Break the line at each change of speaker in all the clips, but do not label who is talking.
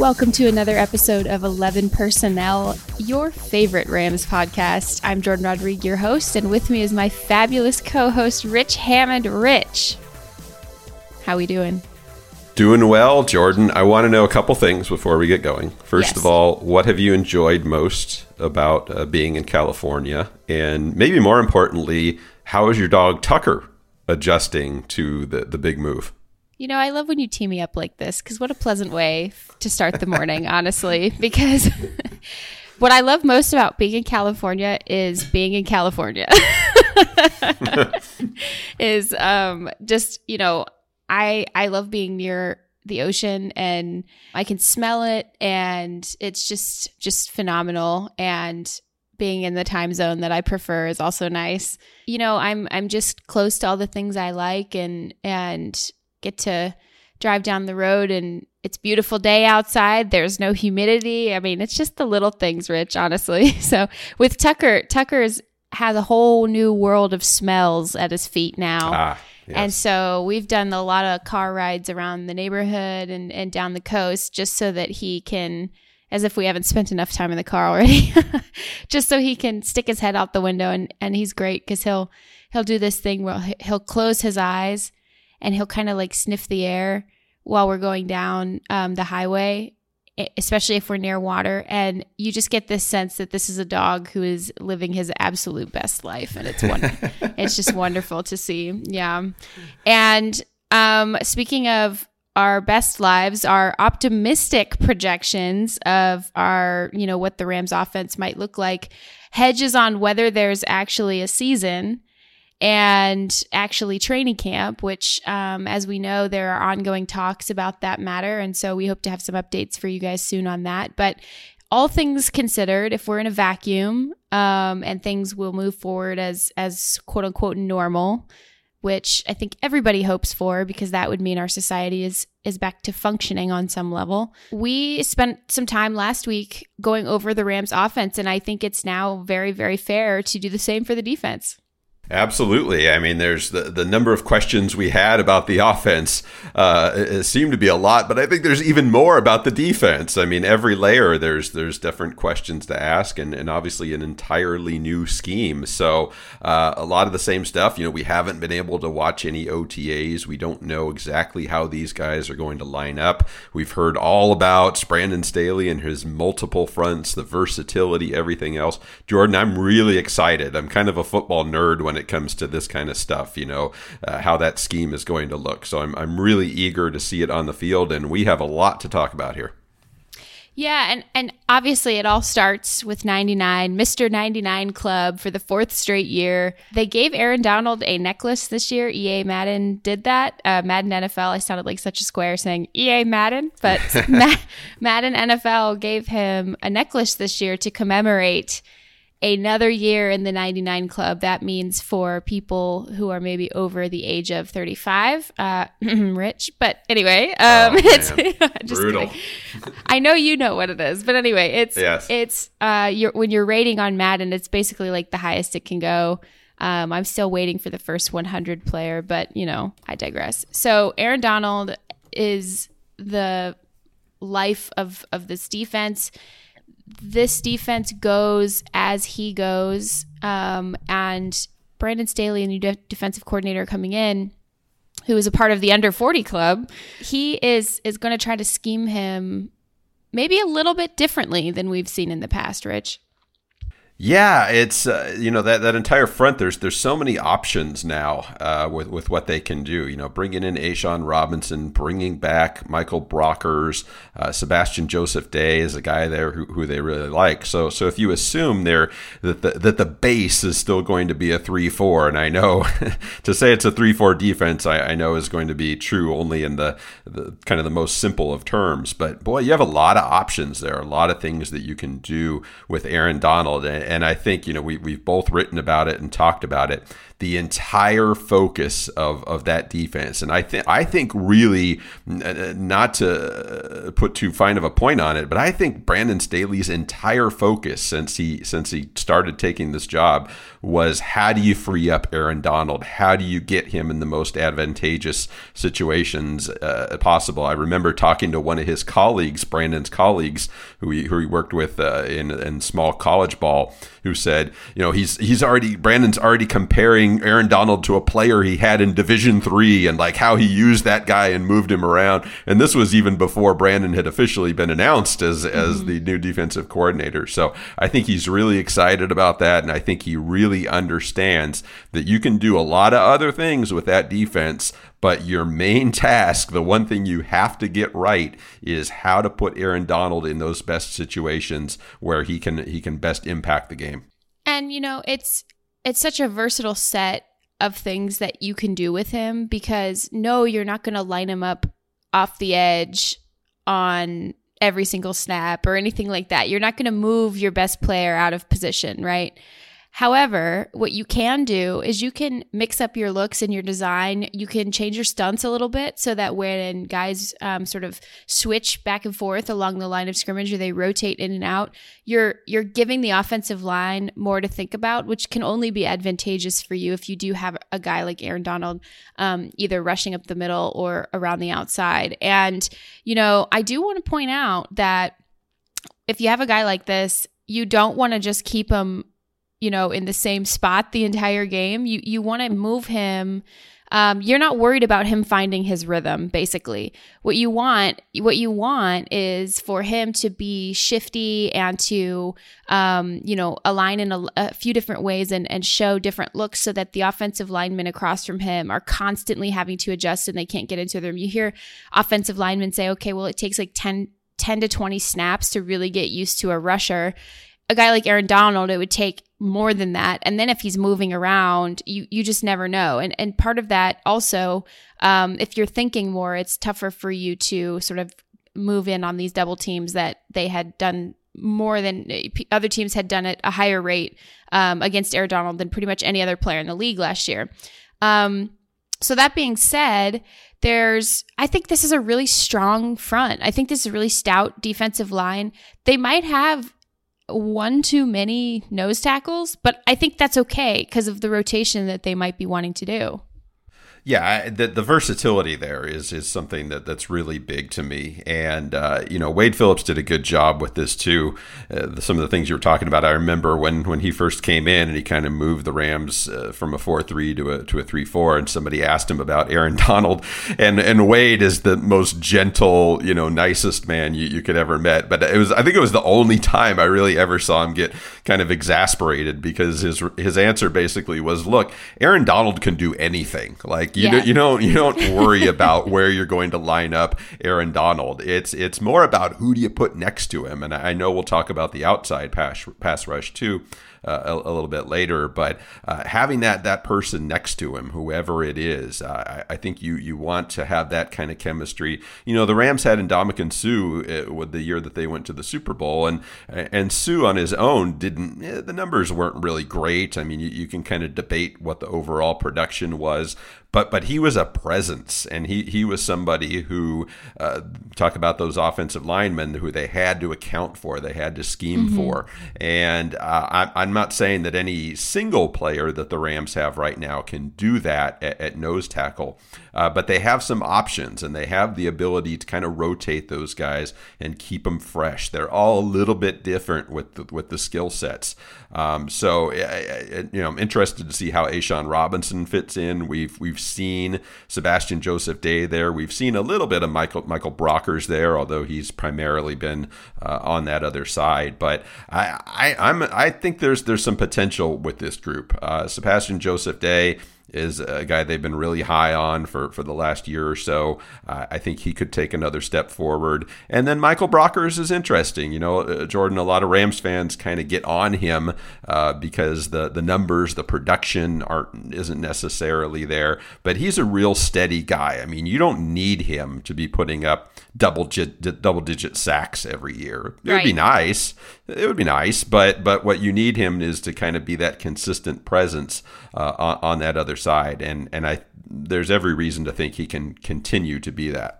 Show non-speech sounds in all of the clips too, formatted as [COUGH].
Welcome to another episode of 11 Personnel, your favorite Rams podcast. I'm Jordan Rodriguez, your host, and with me is my fabulous co-host Rich Hammond. Rich, how are we doing?
Doing well, Jordan. I want to know a couple things before we get going. First
Yes.
of all, what have you enjoyed most about uh, being in California? And maybe more importantly, how is your dog Tucker adjusting to the, the big move?
You know, I love when you team me up like this because what a pleasant way to start the morning, [LAUGHS] honestly. Because [LAUGHS] what I love most about being in California is being in California. [LAUGHS] is um, just you know, I I love being near the ocean and I can smell it, and it's just just phenomenal. And being in the time zone that I prefer is also nice. You know, I'm I'm just close to all the things I like and and get to drive down the road and it's beautiful day outside. There's no humidity. I mean, it's just the little things, Rich, honestly. [LAUGHS] So with Tucker, Tucker's has a whole new world of smells at his feet now.
Ah, yes.
And so we've done a lot of car rides around the neighborhood and, and down the coast just so that he can, as if we haven't spent enough time in the car already, [LAUGHS] just so he can stick his head out the window. And, and he's great because he'll, he'll do this thing where he- he'll close his eyes and he'll kind of like sniff the air while we're going down um, the highway, especially if we're near water. And you just get this sense that this is a dog who is living his absolute best life, and it's one, [LAUGHS] it's just wonderful to see. Yeah, and um, speaking of our best lives, our optimistic projections of our, you know, what the Rams offense might look like hedges on whether there's actually a season and actually training camp, which, um, as we know, there are ongoing talks about that matter. And so we hope to have some updates for you guys soon on that. But all things considered, if we're in a vacuum um, and things will move forward as as quote unquote normal, which I think everybody hopes for because that would mean our society is is back to functioning on some level. We spent some time last week going over the Rams offense and I think it's now very very fair to do the same for the defense.
Absolutely. I mean, there's the, the number of questions we had about the [LAUGHS] offense uh, seemed to be a lot, but I think there's even more about the defense. I mean, every layer there's there's different questions to ask, and, and obviously an entirely new scheme. So uh, a lot of the same stuff. You know, we haven't been able to watch any OTAs. We don't know exactly how these guys are going to line up. We've heard all about Brandon Staley and his multiple fronts, the versatility, everything else. Jordan, I'm really excited. I'm kind of a football nerd when it comes to this kind of stuff, you know, uh, how that scheme is going to look. So I'm, I'm really eager to see it on the field, and we have a lot to talk about here.
Yeah, and and obviously it all starts with 99, Mr. 99 Club for the fourth straight year. They gave Aaron Donald a necklace this year. EA Madden did that. Uh, Madden NFL, I sounded like such a square saying EA Madden, but [LAUGHS] Madden NFL gave him a necklace this year to commemorate another year in the 99 club that means for people who are maybe over the age of 35 uh [CLEARS THROAT] rich but anyway um
Oh, [LAUGHS]
it's [LAUGHS] just
Brutal.
kidding. i know you know what it is but anyway it's
Yes.
it's uh you're when you're rating on madden it's basically like the highest it can go um, I'm still waiting for the first 100 player, but you know, I digress. So Aaron Donald is the life of of this defense this defense goes as he goes. Um, and Brandon Staley, a new de- defensive coordinator coming in, who is a part of the under 40 club, he is is going to try to scheme him maybe a little bit differently than we've seen in the past, Rich.
Yeah, it's uh, you know that that entire front. There's there's so many options now uh, with with what they can do. You know, bringing in A'Shawn Robinson, bringing back Michael Brockers, uh, Sebastian Joseph Day is a guy there who, who they really like. So so if you assume there that the that the base is still going to be a three four, and I know [LAUGHS] to say it's a three four defense, I, I know is going to be true only in the, the kind of the most simple of terms. But boy, you have a lot of options there, a lot of things that you can do with Aaron Donald. And, and I think you know we we've both written about it and talked about it the entire focus of, of that defense. And I think I think really not to put too fine of a point on it, but I think Brandon Staley's entire focus since he since he started taking this job was how do you free up Aaron Donald? How do you get him in the most advantageous situations uh, possible? I remember talking to one of his colleagues, Brandon's colleagues, who he, who he worked with uh, in in small college ball, who said, you know, he's he's already Brandon's already comparing Aaron Donald to a player he had in Division Three, and like how he used that guy and moved him around. And this was even before Brandon had officially been announced as mm-hmm. as the new defensive coordinator. So I think he's really excited about that, and I think he really understands that you can do a lot of other things with that defense, but your main task, the one thing you have to get right, is how to put Aaron Donald in those best situations where he can he can best impact the game.
And you know, it's it's such a versatile set of things that you can do with him because no, you're not going to line him up off the edge on every single snap or anything like that. You're not going to move your best player out of position, right? However, what you can do is you can mix up your looks and your design. You can change your stunts a little bit so that when guys um, sort of switch back and forth along the line of scrimmage or they rotate in and out, you're you're giving the offensive line more to think about, which can only be advantageous for you if you do have a guy like Aaron Donald um, either rushing up the middle or around the outside. And you know, I do want to point out that if you have a guy like this, you don't want to just keep him you know, in the same spot the entire game. You you want to move him. Um, you're not worried about him finding his rhythm. Basically, what you want, what you want, is for him to be shifty and to, um, you know, align in a, a, few different ways and and show different looks, so that the offensive linemen across from him are constantly having to adjust and they can't get into them. You hear offensive linemen say, "Okay, well, it takes like 10, 10 to 20 snaps to really get used to a rusher." A guy like Aaron Donald, it would take more than that. And then if he's moving around, you you just never know. And and part of that also, um, if you're thinking more, it's tougher for you to sort of move in on these double teams that they had done more than other teams had done at a higher rate um, against Aaron Donald than pretty much any other player in the league last year. Um, so that being said, there's I think this is a really strong front. I think this is a really stout defensive line. They might have one too many nose tackles, but I think that's okay because of the rotation that they might be wanting to do
yeah, the, the versatility there is is something that that's really big to me. And uh, you know, Wade Phillips did a good job with this too. Uh, some of the things you were talking about, I remember when when he first came in and he kind of moved the Rams uh, from a four three to a to a three four, and somebody asked him about Aaron [LAUGHS] Donald, and and Wade is the most gentle, you know, nicest man you, you could ever met. But it was I think it was the only time I really ever saw him get kind of exasperated because his his answer basically was, "Look, Aaron Donald can do anything. Like like you yeah. don't you don't you don't [LAUGHS] worry about where you're going to line up Aaron Donald. It's it's more about who do you put next to him. And I know we'll talk about the outside pass pass rush too uh, a, a, little bit later. But uh, having that that person next to him, whoever it is, uh, I, I, think you you want to have that kind of chemistry. You know, the Rams had Ndamukong Suh uh, with the year that they went to the Super Bowl, and and Suh on his own didn't. Eh, the numbers weren't really great. I mean, you, you can kind of debate what the overall production was, but but he was a presence, and he he was somebody who uh, talk about those offensive linemen who they had to account for, they had to scheme mm-hmm. for, and uh, I, am I'm not saying that any single player that the Rams have right now can do that at, at nose tackle, uh, but they have some options and they have the ability to kind of rotate those guys and keep them fresh. They're all a little bit different with the, with the skill sets. Um, so you know, I'm interested to see how A'Shawn Robinson fits in. We've we've seen Sebastian Joseph Day there. We've seen a little bit of Michael Michael Brockers there, although he's primarily been uh, on that other side. But I, I I'm I think there's there's some potential with this group. Uh, Sebastian Joseph Day is a guy they've been really high on for, for the last year or so. Uh, I think he could take another step forward. And then Michael Brockers is interesting. You know, uh, Jordan, a lot of Rams fans kind of get on him uh, because the, the numbers, the production aren't isn't necessarily there. But he's a real steady guy. I mean, you don't need him to be putting up double double digit sacks every year. It
Right.
would be nice. It would be nice, but but what you need him is to kind of be that consistent presence uh, on, on that other side, and and I there's every reason to think he can continue to be that.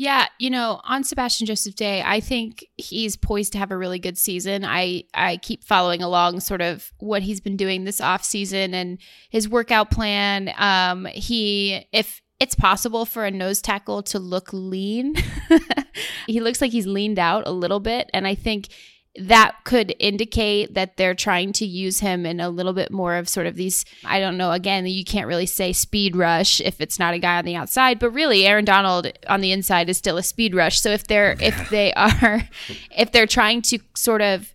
Yeah, you know, on Sebastian Joseph Day, I think he's poised to have a really good season. I I keep following along sort of what he's been doing this off season and his workout plan. Um he if it's possible for a nose tackle to look lean. [LAUGHS] he looks like he's leaned out a little bit and I think that could indicate that they're trying to use him in a little bit more of sort of these I don't know again you can't really say speed rush if it's not a guy on the outside but really Aaron Donald on the inside is still a speed rush so if they're if they are [LAUGHS] if they're trying to sort of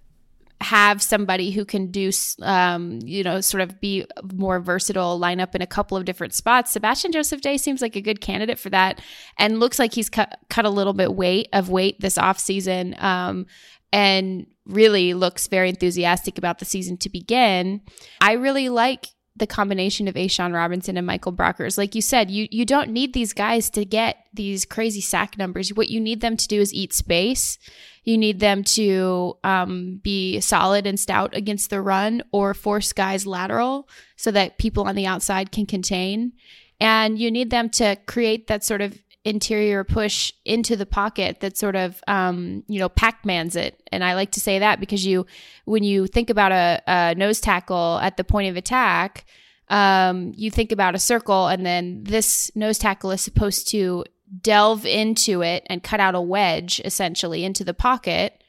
have somebody who can do um, you know sort of be more versatile line up in a couple of different spots. Sebastian joseph day seems like a good candidate for that and looks like he's cut cut a little bit weight of weight this off season um, and really looks very enthusiastic about the season to begin. I really like the combination of A'Shawn Robinson and Michael Brockers. Like you said, you you don't need these guys to get these crazy sack numbers. What you need them to do is eat space. You need them to um, be solid and stout against the run or force guys lateral so that people on the outside can contain. And you need them to create that sort of interior push into the pocket that sort of um, you know Pac-Man's it. And I like to say that because you when you think about a, a nose tackle at the point of attack, um, you think about a circle, and then this nose tackle is supposed to delve into it and cut out a wedge essentially into the pocket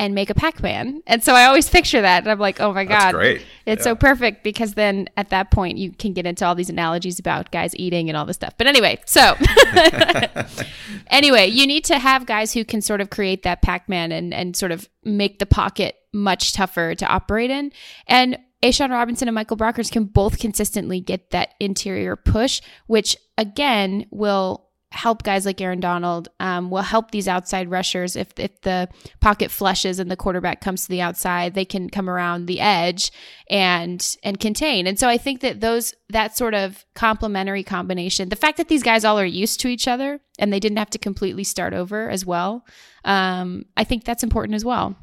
and make a Pac-Man. And so I always picture that. And I'm like, oh my
That's
God.
great.
It's
Yeah.
so perfect because then at that point you can get into all these analogies about guys eating and all this stuff. But anyway, so [LAUGHS] anyway, you need to have guys who can sort of create that Pac-Man and, and sort of make the pocket much tougher to operate in. And A'Shawn Robinson and Michael Brockers can both consistently get that interior push, which again will help guys like Aaron Donald, um, will help these outside rushers. If, if the pocket flushes and the quarterback comes to the outside, they can come around the edge and and contain. And so I think that those that sort of complementary combination, the fact that these guys all are used to each other and they didn't have to completely start over as well, um, I think that's important as well.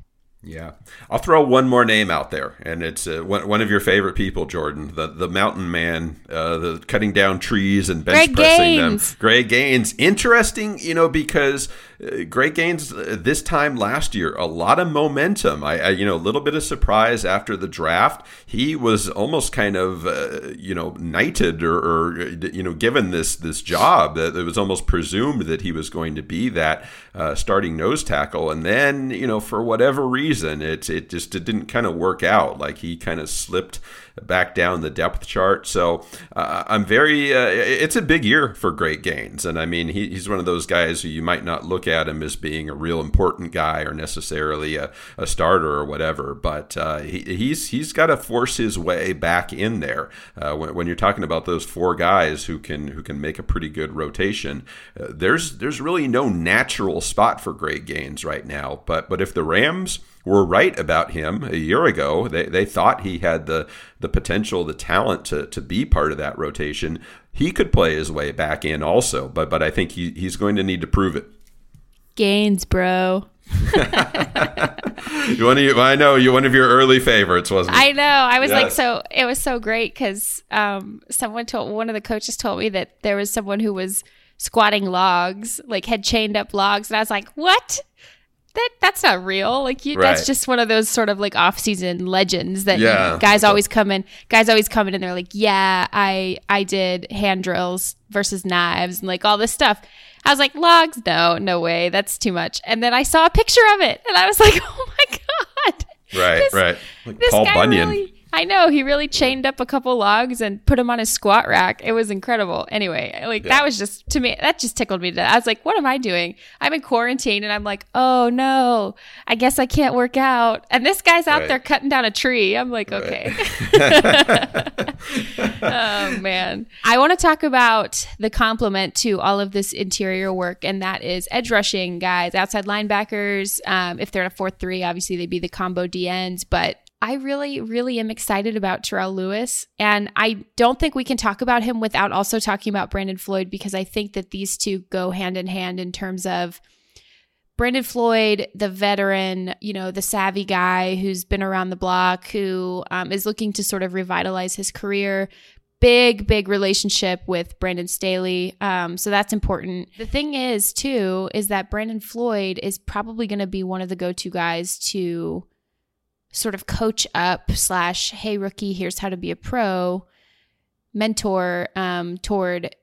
Yeah, I'll throw one more name out there, and it's uh, one, one of your favorite people, Jordan, the the mountain man, uh, the cutting down trees and bench
Greg
pressing
Gaines.
them. Greg Gaines, interesting, you know, because uh, Greg Gaines uh, this time last year, a lot of momentum. I, I, you know, a little bit of surprise after the draft. He was almost kind of, uh, you know, knighted or, or uh, you know, given this this job that it was almost presumed that he was going to be that uh, starting nose tackle, and then you know, for whatever reason, it it just it didn't kind of work out. Like he kind of slipped back down the depth chart. So uh, I'm very. Uh, it's a big year for Greg Gaines, and I mean he, he's one of those guys who you might not look at him as being a real important guy or necessarily a, a starter or whatever, but uh, he, he's he's got to force his way back in there. Uh, when, when you're talking about those four guys who can who can make a pretty good rotation, uh, there's there's really no natural spot for Greg Gaines right now. But but if the Rams were right about him a year ago. They, they thought he had the the potential, the talent to, to be part of that rotation. He could play his way back in also, but but I think he, he's going to need to prove it.
Gains, bro.
You [LAUGHS] one of you, I know you one of your early favorites, wasn't it?
I know. I was like, so it was so great because um, someone told one of the coaches told me that there was someone who was squatting logs, like had chained up logs, and I was like, what? That that's not real. Like you,
Right.
that's just one of those sort of like off season legends that
Yeah.
guys always come in. Guys always come in and they're like, yeah, I I did hand drills versus knives and like all this stuff. I was like, logs? No, no way. That's too much. And then I saw a picture of it, and I was like, [LAUGHS] oh my god.
right,
This-
right. Like
This
Paul
guy
Bunyan.
really, I know he really chained up a couple logs and put them on his squat rack. It was incredible. Anyway, like
Yeah.
that was just to me that just tickled me to death. I was like, what am I doing? I'm in quarantine and I'm like, oh no, I guess I can't work out. And this guy's out
Right.
there cutting down a tree. I'm like, okay. [LAUGHS] oh man. I want to talk about the complement to all of this interior work, and that is edge rushing guys, outside linebackers. Um, if they're in a four three, obviously they'd be the combo DNs, but I really, really am excited about Terrell Lewis. And I don't think we can talk about him without also talking about Brandon Floyd because I think that these two go hand in hand in terms of Brandon Floyd, the veteran, you know, the savvy guy who's been around the block, who um, is looking to sort of revitalize his career. Big, big relationship with Brandon Staley. Um, so that's important. The thing is, too, is that Brandon Floyd is probably going to be one of the go to guys to sort of coach up, slash, hey, rookie, here's how to be a pro, mentor um, toward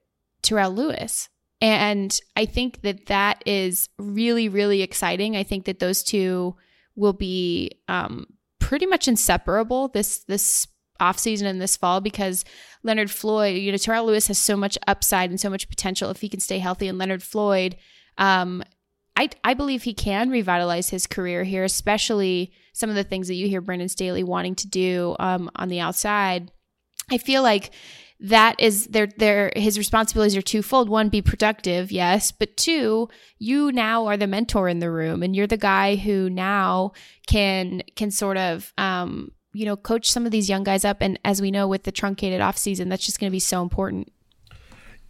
Terrell Lewis. And I think that that is really, really exciting. I think that those two will be um, pretty much inseparable this this offseason and this fall because Leonard Floyd, you know, Terrell Lewis has so much upside and so much potential if he can stay healthy. And Leonard Floyd, um, I, I believe he can revitalize his career here, especially some of the things that you hear Brandon Staley wanting to do um, on the outside. I feel like that is their their his responsibilities are twofold. One be productive yes but two you now are the mentor in the room and you're the guy who now can can sort of um you know coach some of these young guys up. And as we know with the truncated off season that's just going to be so important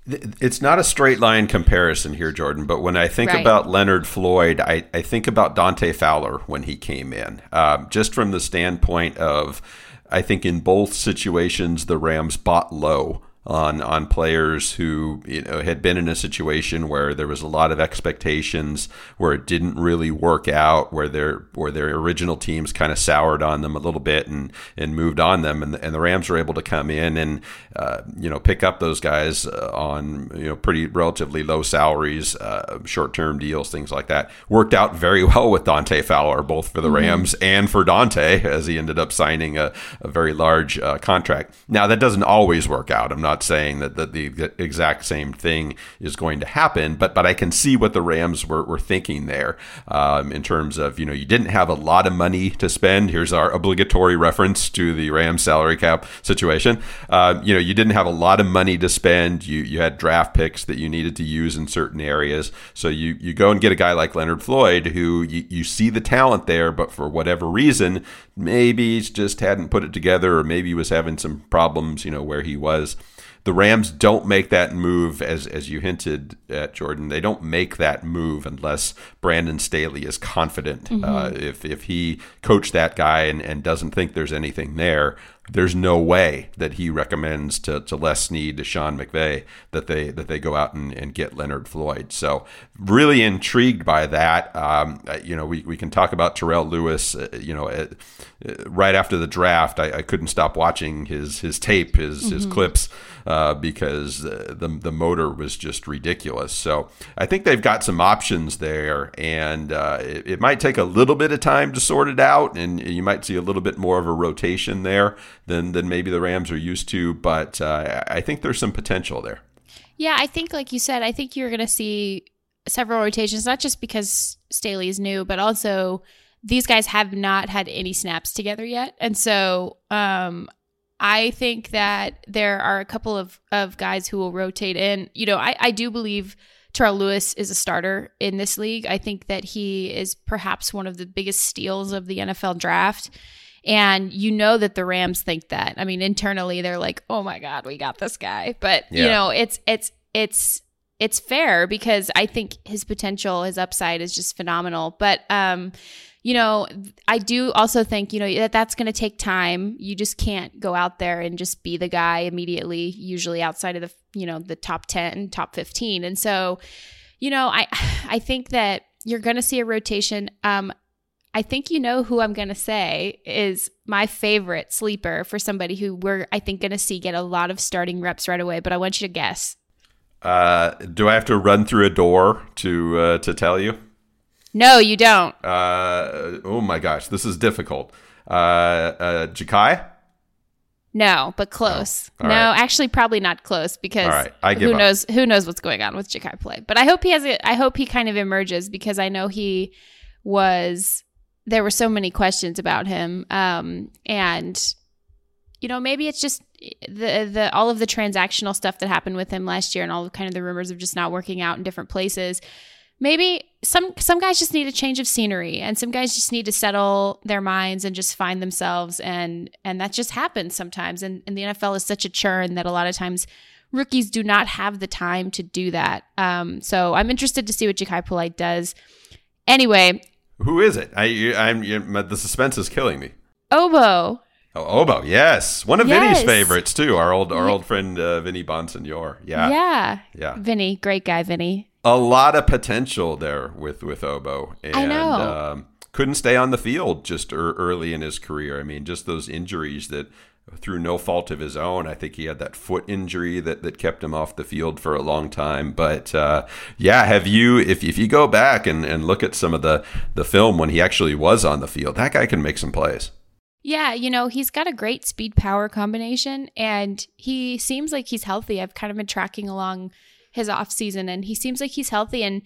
it's not a straight line comparison here, Jordan, but when I think right. about Leonard Floyd, I, I, think about Dante Fowler when he came in, um, just from the standpoint of I think in both situations the Rams bought low on on players who you know had been in a situation where there was a lot of expectations where it didn't really work out where their where their original teams kind of soured on them a little bit and and moved on them and, and the Rams were able to come in and uh, you know pick up those guys uh, on you know pretty relatively low salaries uh, short term deals things like that. Worked out very [LAUGHS] well with Dante Fowler both for the mm-hmm. Rams and for Dante as he ended up signing a, a very large uh, contract. Now that doesn't always work out. I'm not not saying that, that the exact same thing is going to happen, but but I can see what the Rams were, were thinking there um, in terms of you know you didn't have a lot of money to spend. Here's our obligatory reference to the Rams salary cap situation. Uh, you know you didn't have a lot of money to spend. You you had draft picks that you needed to use in certain areas. So you you go and get a guy like Leonard Floyd who you, you see the talent there, but for whatever reason maybe just hadn't put it together or maybe was having some problems you know where he was the Rams don't make that move, as as you hinted at, Jordan. They don't make that move unless Brandon Staley is confident. Mm-hmm. Uh, if if he coached that guy and, and doesn't think there's anything there, there's no way that he recommends to, to Les Snead, to Sean McVay, that they that they go out and, and get Leonard Floyd. So really intrigued by that. Um, you know, we, we can talk about Terrell Lewis. Uh, you know, uh, right after the draft, I, I, couldn't stop watching his his tape, his mm-hmm. his clips uh, because the the motor was just ridiculous. So I think they've got some options there, and uh, it, it, might take a little bit of time to sort it out, and you might see a little bit more of a rotation there than than maybe the Rams are used to. But uh, I think there's some potential there.
Yeah, I think, like you said, I think you're going to see several rotations, not just because Staley is new, but also these guys have not had any snaps together yet. And so um, I think that there are a couple of, of guys who will rotate in. You know, I, I do believe Terrell Lewis is a starter in this league. I think that he is perhaps one of the biggest steals of the NFL draft. And you know that the Rams think that. I mean, internally they're like, "Oh my god, we got this guy." But, yeah. you know, it's it's it's it's fair because I think his potential, his upside is just phenomenal. But um you know, I do also think, you know, that that's going to take time. You just can't go out there and just be the guy immediately, usually outside of the, you know, the top 10, top 15. And so, you know, I [SIGHS] I think that you're going to see a rotation. Um I think you know who I'm going to say is my favorite sleeper for somebody who we're I think going to see get a lot of starting reps right away, but I want you to guess.
Uh, do I have to run through a door to uh, to tell you?
No, you don't.
Uh, oh my gosh, this is difficult. Uh, uh, Jachai?
No, but close. Oh, no, right. actually, probably not close because
right. I
who
up.
knows who knows what's going on with Jachai play. But I hope he has it. I hope he kind of emerges because I know he was. There were so many questions about him, um, and you know maybe it's just the the all of the transactional stuff that happened with him last year and all of kind of the rumors of just not working out in different places maybe some some guys just need a change of scenery and some guys just need to settle their minds and just find themselves and and that just happens sometimes and, and the NFL is such a churn that a lot of times rookies do not have the time to do that. Um, so I'm interested to see what Jachai Polite does. Anyway,
who is it? I I'm the suspense is killing me.
Ogbo.
Oh, Ogbo, yes, one of yes. Vinny's favorites too. Our old our old friend uh, Vinny Bonsignore. Yeah,
yeah,
yeah.
Vinny, great guy, Vinny.
A lot of potential there with with Ogbo,
and I know.
Um, couldn't stay on the field just early in his career. I mean, just those injuries that through no fault of his own. I think he had that foot injury that, that kept him off the field for a long time. But uh, yeah, have you if, if you go back and, and look at some of the, the film when he actually was on the field, that guy can make some plays.
Yeah, you know, he's got a great speed power combination and he seems like he's healthy. I've kind of been tracking along his off season and he seems like he's healthy and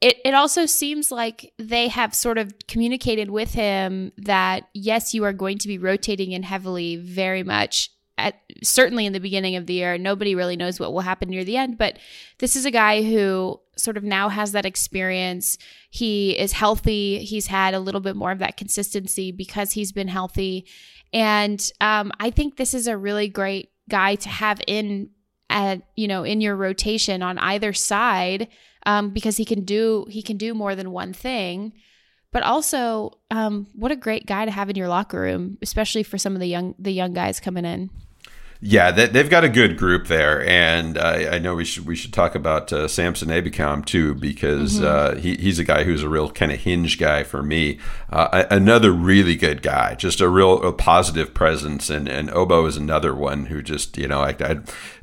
it, it also seems like they have sort of communicated with him that yes, you are going to be rotating in heavily very much at certainly in the beginning of the year. Nobody really knows what will happen near the end, but this is a guy who sort of now has that experience. He is healthy. He's had a little bit more of that consistency because he's been healthy. And um, I think this is a really great guy to have in at you know in your rotation on either side um, because he can do he can do more than one thing. But also, um, what a great guy to have in your locker room, especially for some of the young the young guys coming in.
Yeah, they, have got a good group there, and I, I know we should we should talk about uh, Samson Ebukam too because mm-hmm. uh, he, he's a guy who's a real kind of hinge guy for me. Uh, another really good guy, just a real a positive presence, and and Ogbo is another one who just you know I, I,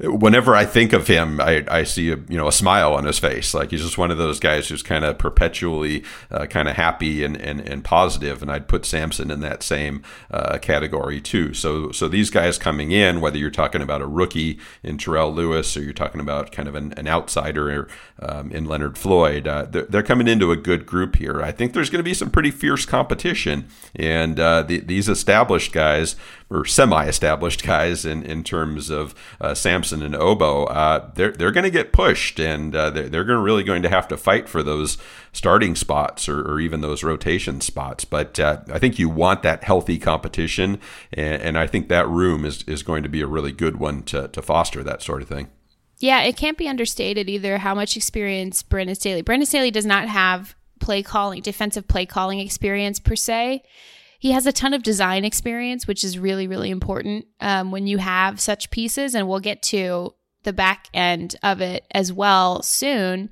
whenever I think of him, I, I see a you know a smile on his face, like he's just one of those guys who's kind of perpetually uh, kind of happy and, and and positive, and I'd put Samson in that same uh, category too. So so these guys coming in, whether you're talking about a rookie in Terrell Lewis or you're talking about kind of an, an outsider um, in Leonard Floyd. Uh, they're, they're, coming into a good group here. I think there's going to be some pretty fierce competition, and uh, the, these established guys or semi-established guys in, in terms of uh, Samson and Ogbo, uh, they're they're going to get pushed, and uh, they're they're to really going to have to fight for those starting spots or, or even those rotation spots. But uh, I think you want that healthy competition, and, and I think that room is is going to be a really good one to to foster that sort of thing.
Yeah, it can't be understated either how much experience Brandon Staley. Brandon Staley does not have play calling, defensive play calling experience per se. He has a ton of design experience, which is really, really important um, when you have such pieces. And we'll get to the back end of it as well soon.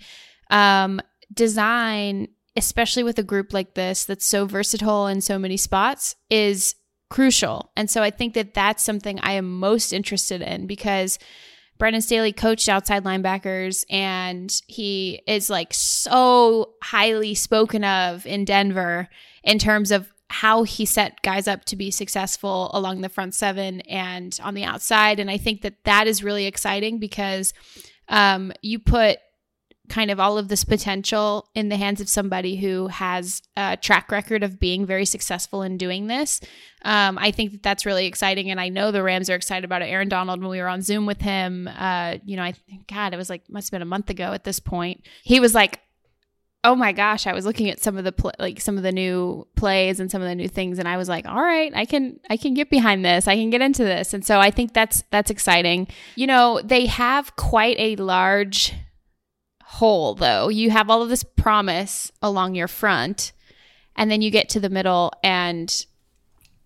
Um, design, especially with a group like this that's so versatile in so many spots, is crucial. And so I think that that's something I am most interested in because Brandon Staley coached outside linebackers and he is like so highly spoken of in Denver in terms of how he set guys up to be successful along the front seven and on the outside. And I think that that is really exciting because um, you put kind of all of this potential in the hands of somebody who has a track record of being very successful in doing this. Um, I think that that's really exciting, and I know the Rams are excited about it. Aaron Donald, when we were on Zoom with him, uh, you know, I think God, it was like must have been a month ago at this point. He was like, "Oh my gosh!" I was looking at some of the pl- like some of the new plays and some of the new things, and I was like, "All right, I can I can get behind this. I can get into this." And so I think that's that's exciting. You know, they have quite a large hole though. You have all of this promise along your front and then you get to the middle and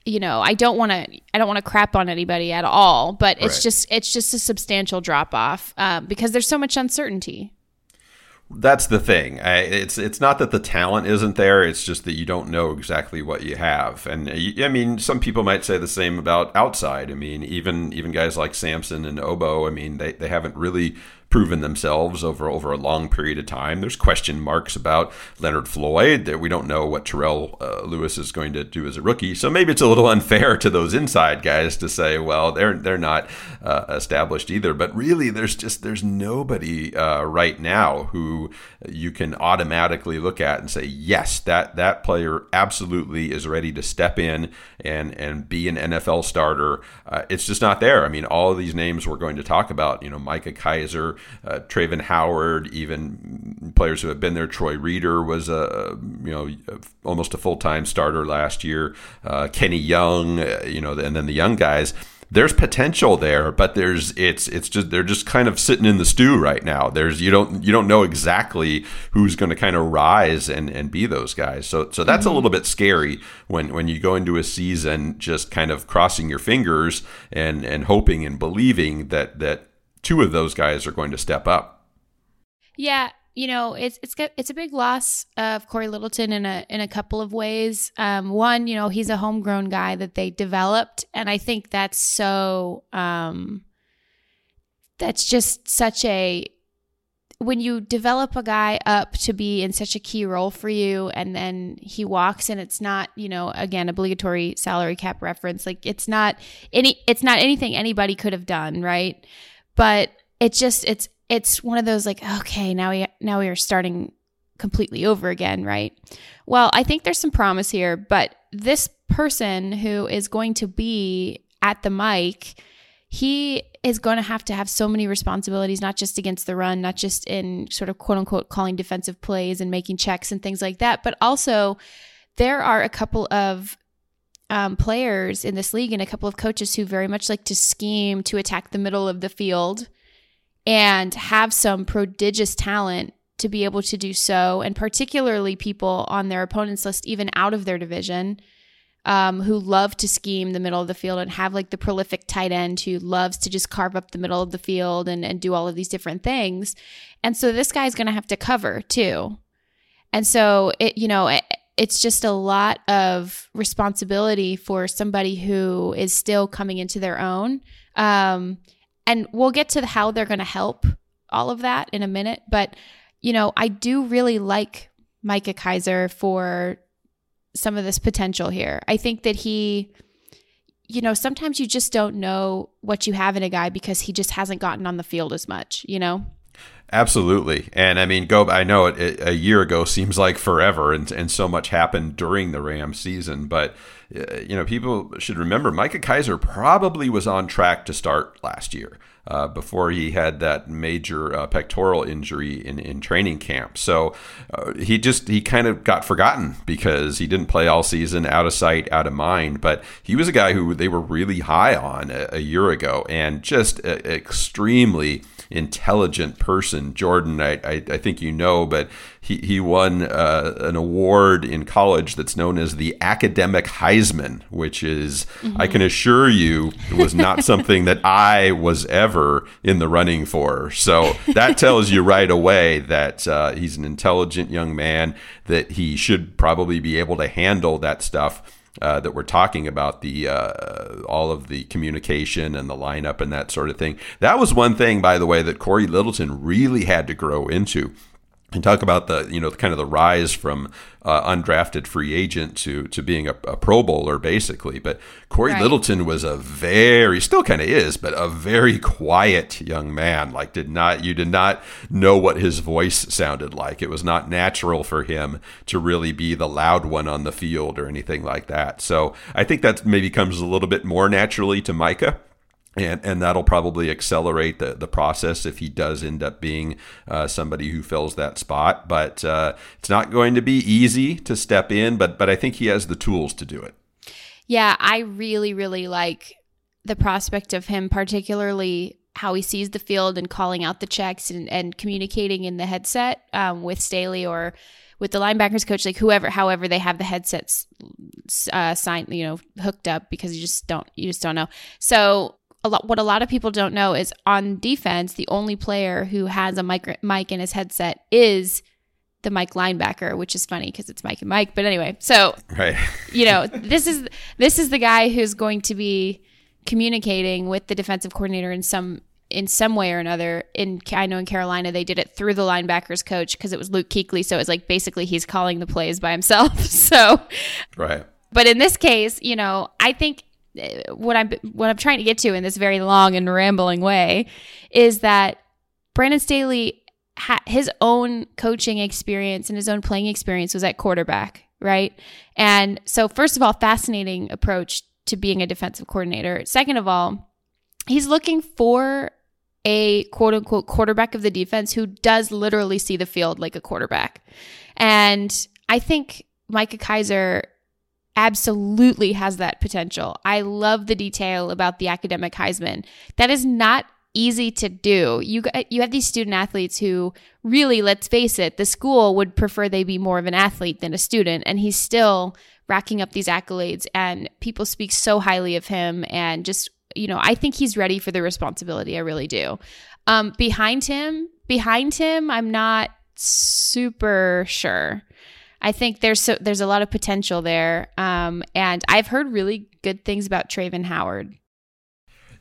you know, I don't want to I don't want to crap on anybody at all, but it's right. just it's just a substantial drop off um, because there's so much uncertainty.
That's the thing. It's it's not that the talent isn't there. It's just that you don't know exactly what you have. And uh, I mean, some people might say the same about outside. I mean, even even guys like Samson and Ogbo. I mean, they, they haven't really proven themselves over over a long period of time. There's question marks about Leonard Floyd that we don't know what Terrell uh, Lewis is going to do as a rookie. So maybe it's a little [LAUGHS] unfair to those inside guys to say, well, they're they're not uh, established either. But really, there's just there's nobody uh, right now who you can automatically look at and say, yes, that that player absolutely is ready to step in and and be an NFL starter. Uh, it's just not there. I mean, all of these names we're going to talk about, you know, Micah Kiser. Uh, Travin Howard, even players who have been there. Troy Reeder was a you know almost a full time starter last year. Uh, Kenny Young, uh, you know, and then the young guys there's potential there, but there's it's it's just they're just kind of sitting in the stew right now. There's you don't you don't know exactly who's going to kind of rise and and be those guys. So so that's mm-hmm. a little bit scary when when you go into a season just kind of crossing your fingers and and hoping and believing that that two of those guys are going to step up.
Yeah, you know, it's it's it's a big loss of Corey Littleton in a in a couple of ways. Um, one, you know, he's a homegrown guy that they developed, and I think that's so. Um, that's just such a when you develop a guy up to be in such a key role for you and then he walks and it's not you know again obligatory salary cap reference like it's not any it's not anything anybody could have done right but it just it's it's one of those like okay now we now we are starting completely over again right? Well i think there's some promise here but this person who is going to be at the mic he is going to have to have so many responsibilities not just against the run not just in sort of quote unquote calling defensive plays and making checks and things like that but also there are a couple of um, players in this league and a couple of coaches who very much like to scheme to attack the middle of the field and have some prodigious talent to be able to do so, and particularly people on their opponent's list, even out of their division, um, who love to scheme the middle of the field and have like the prolific tight end who loves to just carve up the middle of the field and, and do all of these different things. And so this guy's going to have to cover too. And so it, you know, it, it's just a lot of responsibility for somebody who is still coming into their own. Um, and we'll get to how they're going to help all of that in a minute. But, you know, I do really like Micah Kiser for some of this potential here. I think that he, you know, sometimes you just don't know what you have in a guy because he just hasn't gotten on the field as much, you know?
Absolutely, and I mean, go. I know it, it, a year ago seems like forever, and and so much happened during the Rams season. But uh, you know, people should remember Micah Kiser probably was on track to start last year. Uh, before he had that major uh, pectoral injury in, in training camp. So uh, he just he kind of got forgotten because he didn't play all season, out of sight, out of mind. But he was a guy who they were really high on a, a year ago, and just uh, extremely intelligent person. Jordan, I, I, I think you know, but he, he won uh, an award in college that's known as the Academic Heisman, which is, mm-hmm. I can assure you, it was not [LAUGHS] something that I was ever in the running for. So that tells you right away that uh, he's an intelligent young man, that he should probably be able to handle that stuff uh, that we're talking about the uh, all of the communication and the lineup and that sort of thing. That was one thing, by the way, that Corey Littleton really had to grow into and talk about the you know kind of the rise from uh, undrafted free agent to to being a, a Pro Bowler basically. But Corey right. Littleton was a very still kind of is, but a very quiet young man. Like did not you did not know what his voice sounded like. It was not natural for him to really be the loud one on the field or anything like that. So I think that maybe comes a little bit more naturally to Micah and and that'll probably accelerate the, the process if he does end up being uh, somebody who fills that spot. But uh, it's not going to be easy to step in, but but I think he has the tools to do it.
Yeah, I really really like the prospect of him, particularly how he sees the field and calling out the checks and, and communicating in the headset um, with Staley or with the linebackers coach, like whoever, however they have the headsets uh, signed, you know, hooked up because you just don't, you just don't know. So a lot what a lot of people don't know is on defense the only player who has a mic, mic in his headset is the Mike linebacker, which is funny because it's Mike and Mike. But anyway, so
right.
you know, this is this is the guy who's going to be communicating with the defensive coordinator in some in some way or another. In I know in Carolina they did it through the linebackers coach because it was Luke Kuechly, so it was like basically he's calling the plays by himself. [LAUGHS] so
right.
But in this case, you know, I think what I'm what I'm trying to get to in this very long and rambling way is that Brandon Staley ha- his own coaching experience and his own playing experience was at quarterback, right? And so first of all, fascinating approach to being a defensive coordinator. Second of all, he's looking for a quote unquote quarterback of the defense who does literally see the field like a quarterback. And I think Micah Kiser absolutely has that potential. I love the detail about the academic Heisman. That is not easy to do. You you have these student athletes who really, let's face it, the school would prefer they be more of an athlete than a student, and he's still racking up these accolades and people speak so highly of him and just you know, I think he's ready for the responsibility. I really do. Um, behind him, behind him, I'm not super sure. I think there's so, there's a lot of potential there, um, and I've heard really good things about Travin Howard.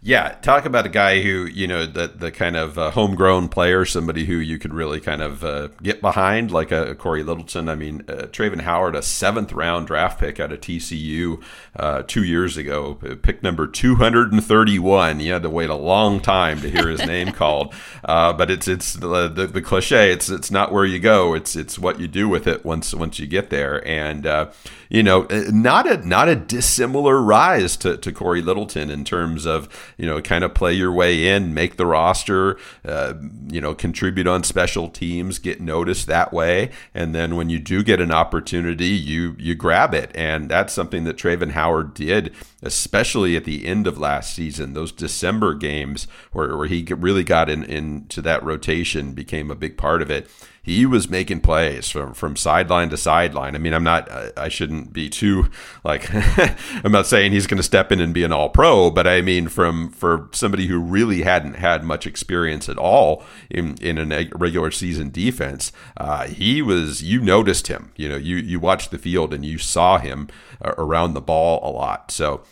Yeah, talk about a guy who you know the the kind of uh, homegrown player, somebody who you could really kind of uh, get behind, like a, a, Corey Littleton. I mean, uh, Travin Howard, a seventh round draft pick out of TCU uh, two years ago, pick number two hundred and thirty one. You had to wait a long time to hear his [LAUGHS] name called, uh, but it's it's the, the, the cliche. It's it's not where you go. It's it's what you do with it once once you get there, and uh, you know, not a not a dissimilar rise to to Corey Littleton in terms of you know, kind of play your way in, make the roster, uh, you know, contribute on special teams, get noticed that way, and then when you do get an opportunity, you you grab it, and that's something that Travin Howard did, especially at the end of last season. Those December games where, where he really got in into that rotation, became a big part of it he was making plays from from sideline to sideline. I mean, I'm not, I shouldn't be too like, [LAUGHS] I'm not saying he's going to step in and be an All Pro, but I mean, from for somebody who really hadn't had much experience at all in in a regular season defense, uh, he was. You noticed him. You know, you you watched the field and you saw him uh, around the ball a lot. So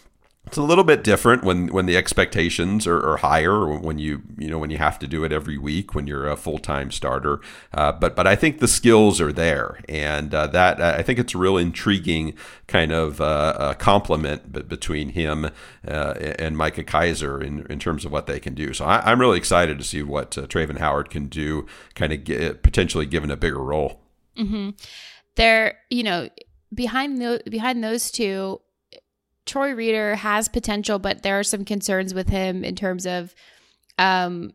it's a little bit different when when the expectations are, are, higher when you you know when you have to do it every week when you're a full-time starter. Uh, but but I think the skills are there and uh, that I think it's a real intriguing kind of uh, complement between him uh, and Micah Kiser in, in terms of what they can do. So I, am really excited to see what uh, Travin Howard can do kind of get, potentially given a bigger role.
Mm-hmm. there you know behind the, behind those two Troy Reeder has potential, but there are some concerns with him in terms of um,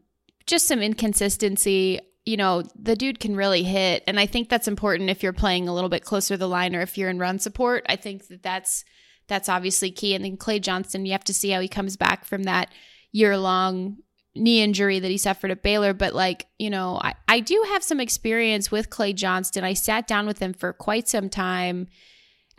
just some inconsistency. You know, the dude can really hit, and I think that's important if you're playing a little bit closer to the line or if you're in run support. I think that that's that's obviously key. And then Clay Johnston, you have to see how he comes back from that year long knee injury that he suffered at Baylor. But like, you know, I, I do have some experience with Clay Johnston. I sat down with him for quite some time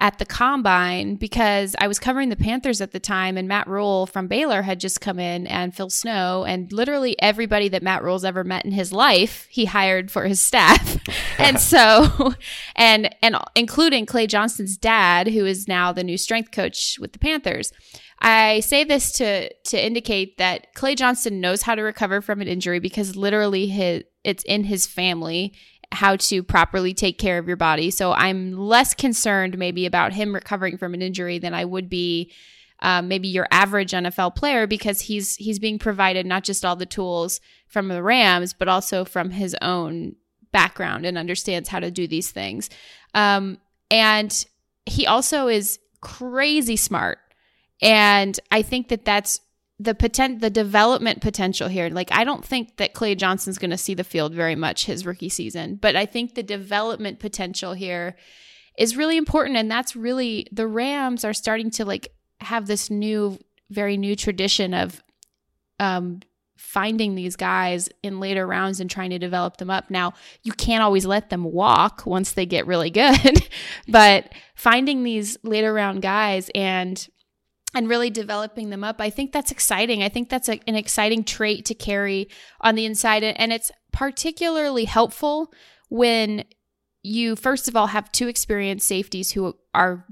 at the combine because I was covering the Panthers at the time, and Matt Rhule from Baylor had just come in, and Phil Snow, and literally everybody that Matt Rhule's ever met in his life, he hired for his staff. [LAUGHS] and so, and and including Clay Johnston's dad, who is now the new strength coach with the Panthers. I say this to to indicate that Clay Johnston knows how to recover from an injury because literally his it's in his family how to properly take care of your body. So I'm less concerned maybe about him recovering from an injury than I would be um, maybe your average NFL player because he's he's being provided not just all the tools from the Rams but also from his own background and understands how to do these things. Um, and he also is crazy smart. And I think that that's the potent the development potential here. Like i don't think that clay johnston's going to see the field very much his rookie season but i think the development potential here is really important and that's really the rams are starting to like have this new very new tradition of um finding these guys in later rounds and trying to develop them up. Now you can't always let them walk once they get really good [LAUGHS] but finding these later round guys and and really developing them up. I think that's exciting. I think that's a, an exciting trait to carry on the inside. And it's particularly helpful when you, first of all, have two experienced safeties who are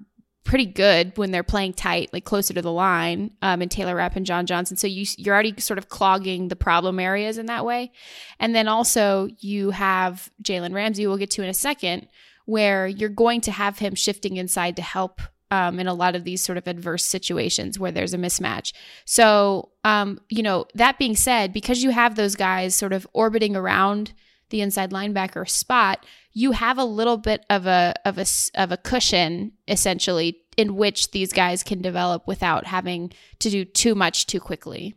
pretty good when they're playing tight, like closer to the line, um, and Taylor Rapp and John Johnson. So you, you're already sort of clogging the problem areas in that way. And then also you have Jalen Ramsey, we'll get to in a second, where you're going to have him shifting inside to help um, in a lot of these sort of adverse situations where there's a mismatch. So, um, you know, that being said, because you have those guys sort of orbiting around the inside linebacker spot, you have a little bit of a of a of a cushion essentially in which these guys can develop without having to do too much too quickly.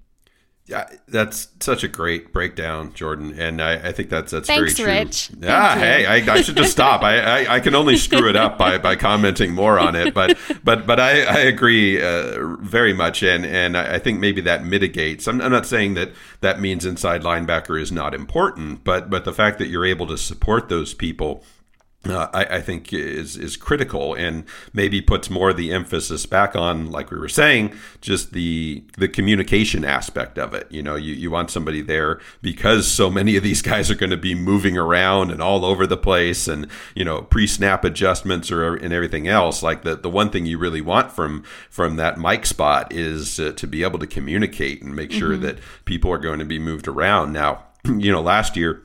Yeah, that's such a great breakdown, Jourdan, and I, I think that's that's
Thanks,
very true.
Rich.
Yeah, hey. I, I should just stop. I, I, I can only screw it up by, by commenting more on it, but but but I, I agree uh, very much, and and I I think maybe that mitigates. I'm, I'm not saying that that means inside linebacker is not important, but but the fact that you're able to support those people uh, I, I think is is critical and maybe puts more of the emphasis back on, like we were saying, just the the communication aspect of it. You know, you, you want somebody there because so many of these guys are going to be moving around and all over the place, and you know, pre snap adjustments or and everything else. Like the the one thing you really want from from that mic spot is uh, to be able to communicate and make sure that people are going to be moved around. Now, [CLEARS THROAT] you know, last year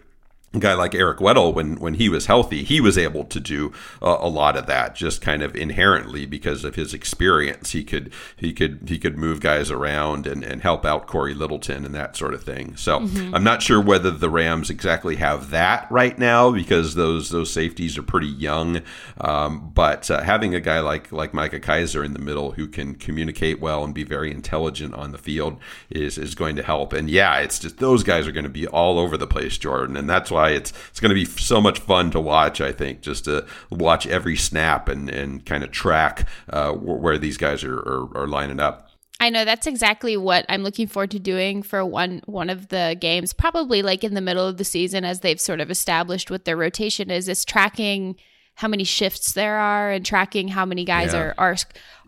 guy like Eric Weddle, when when he was healthy, he was able to do a, a, lot of that just kind of inherently because of his experience. He could he could he could move guys around and, and help out Corey Littleton and that sort of thing. So
Mm-hmm.
I'm not sure whether the Rams exactly have that right now because those those safeties are pretty young. Um, but uh, having a guy like like Micah Kiser in the middle who can communicate well and be very intelligent on the field is is going to help. And yeah, it's just those guys are going to be all over the place, Jourdan, and that's why it's it's going to be so much fun to watch. I think just to watch every snap and and kind of track uh, where these guys are, are, are lining up.
I know that's exactly what I'm looking forward to doing for one one of the games, probably like in the middle of the season as they've sort of established what their rotation is, is tracking how many shifts there are and tracking how many guys
Yeah.
are are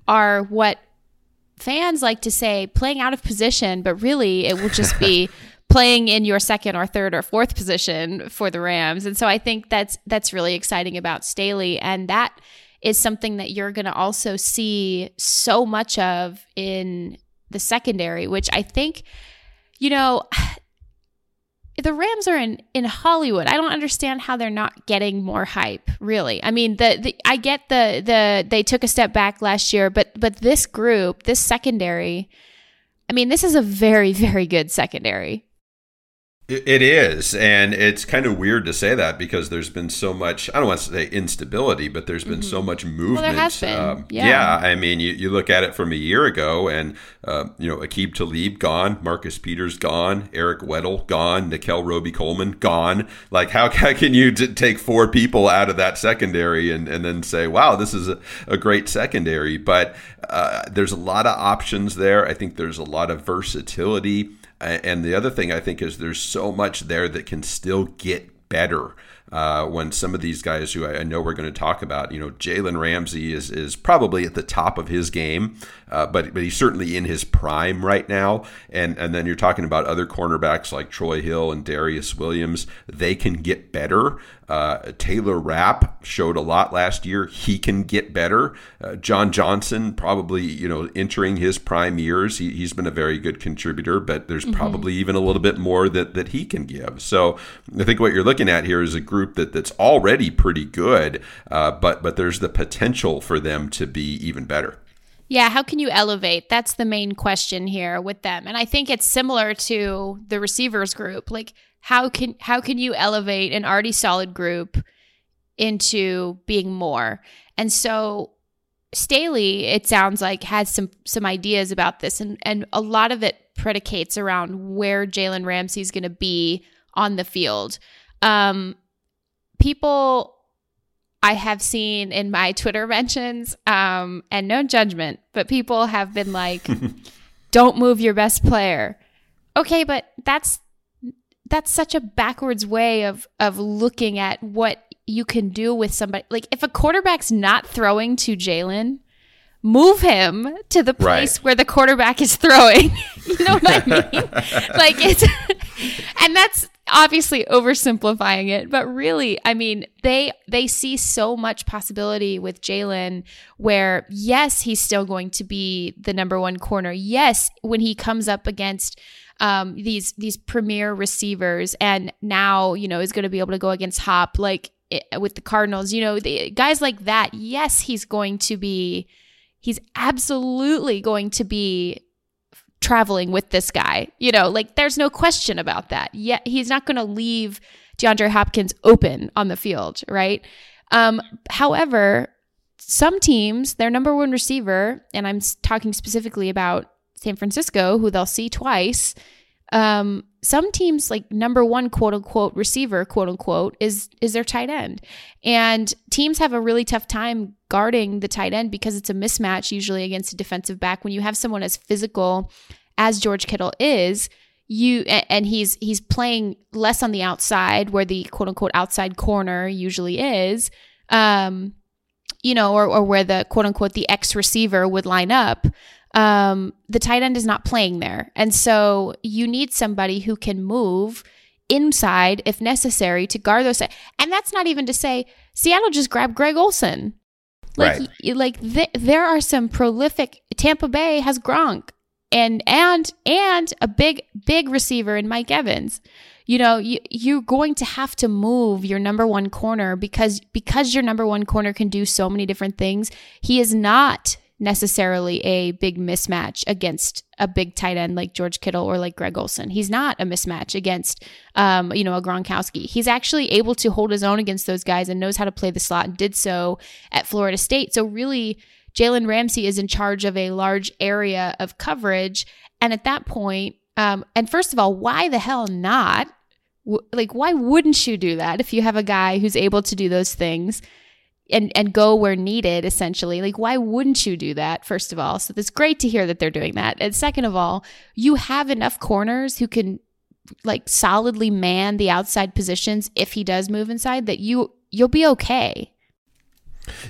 are what fans like to say playing out of position, but really it will just be [LAUGHS] playing in your second or third or fourth position for the Rams. And so I think that's that's really exciting about Staley and that is something that you're going to also see so much of in the secondary, which I think, you know, [SIGHS] the Rams are in in Hollywood. I don't understand how they're not getting more hype. Really, I mean, the, the I get the the they took a step back last year, but but this group, this secondary, I mean, this is a very [LAUGHS] very good secondary.
It is, and it's kind of weird to say that because there's been so much. I don't want to say instability, but there's been so much movement.
Mm-hmm. has been,
Um,
yeah.
I mean, you, you look at it from a year ago, and uh, you know, Aqib Talib gone, Marcus Peters gone, Eric Weddle gone, Nickell Robey-Coleman gone. Like, how, [LAUGHS] how can you t- take four people out of that secondary and, and then say, wow, this is a, a great secondary? But uh, there's a lot of options there. I think there's a lot of versatility. And the other thing I think is there's so much there that can still get better. Uh, when some of these guys who I I know we're going to talk about, you know, Jalen Ramsey is is probably at the top of his game, uh, but but he's certainly in his prime right now. And and then you're talking about other cornerbacks like Troy Hill and Darious Williams. They can get better. Uh, Taylor Rapp showed a lot last year. He can get better. Uh, John Johnson probably you know entering his prime years. He, he's been a very good contributor, but there's probably even a little bit more that that he can give. So I think what you're looking at here is a group that that's already pretty good, uh, but but there's the potential for them to be even better.
Yeah, how can you elevate? That's the main question here with them. And I think it's similar to the receivers group. Like how can how can you elevate an already solid group into being more? And so Staley, it sounds like, has some some ideas about this and, and a lot of it predicates around where Jalen Ramsey's gonna be on the field. Um people I have seen in my Twitter mentions, um, and no judgment, but people have been like, [LAUGHS] "Don't move your best player." Okay, but that's that's such a backwards way of of looking at what you can do with somebody. Like if a quarterback's not throwing to Jalen, move him to the place
Right.
where the quarterback is throwing. [LAUGHS] you know what I [LAUGHS] mean? like it's and that's obviously oversimplifying it, but really, I mean, they they see so much possibility with Jalen where yes, he's still going to be the number one corner. Yes, when he comes up against um, these these premier receivers, and now you know is going to be able to go against Hop like i- with the Cardinals. You know, the guys like that. Yes, he's going to be. He's absolutely going to be traveling with this guy. You know, like there's no question about that. Yet he's not going to leave DeAndre Hopkins open on the field, right? Um, however, some teams, their number one receiver, and I'm talking specifically about San Francisco, who they'll see twice, um, some teams like number one quote unquote receiver quote unquote is is their tight end. And teams have a really tough time guarding the tight end because it's a mismatch usually against a defensive back. When you have someone as physical as george kittle is you and he's he's playing less on the outside where the quote unquote outside corner usually is um you know or, or where the quote unquote the x receiver would line up um, the tight end is not playing there. And so you need somebody who can move inside if necessary to guard those. And that's not even to say Seattle just grabbed Greg Olsen. Like, right. like th- there are some prolific. Tampa Bay has Gronk and and and a big big receiver in Mike Evans. You know, you, you're going to have to move your number one corner because because your number one corner can do so many different things. He is not necessarily a big mismatch against a big tight end like George Kittle or like Greg Olsen. He's not a mismatch against, um, you know, a Gronkowski. He's actually able to hold his own against those guys and knows how to play the slot and did so at Florida State. So really, Jalen Ramsey is in charge of a large area of coverage. And at that point, um, and first of all, why the hell not? like, why wouldn't you do that if you have a guy who's able to do those things? And and go where needed essentially. Like why wouldn't you do that first of all? So it's great to hear that they're doing that. And second of all you have enough corners who can like solidly man the outside positions if he does move inside that you you'll be okay.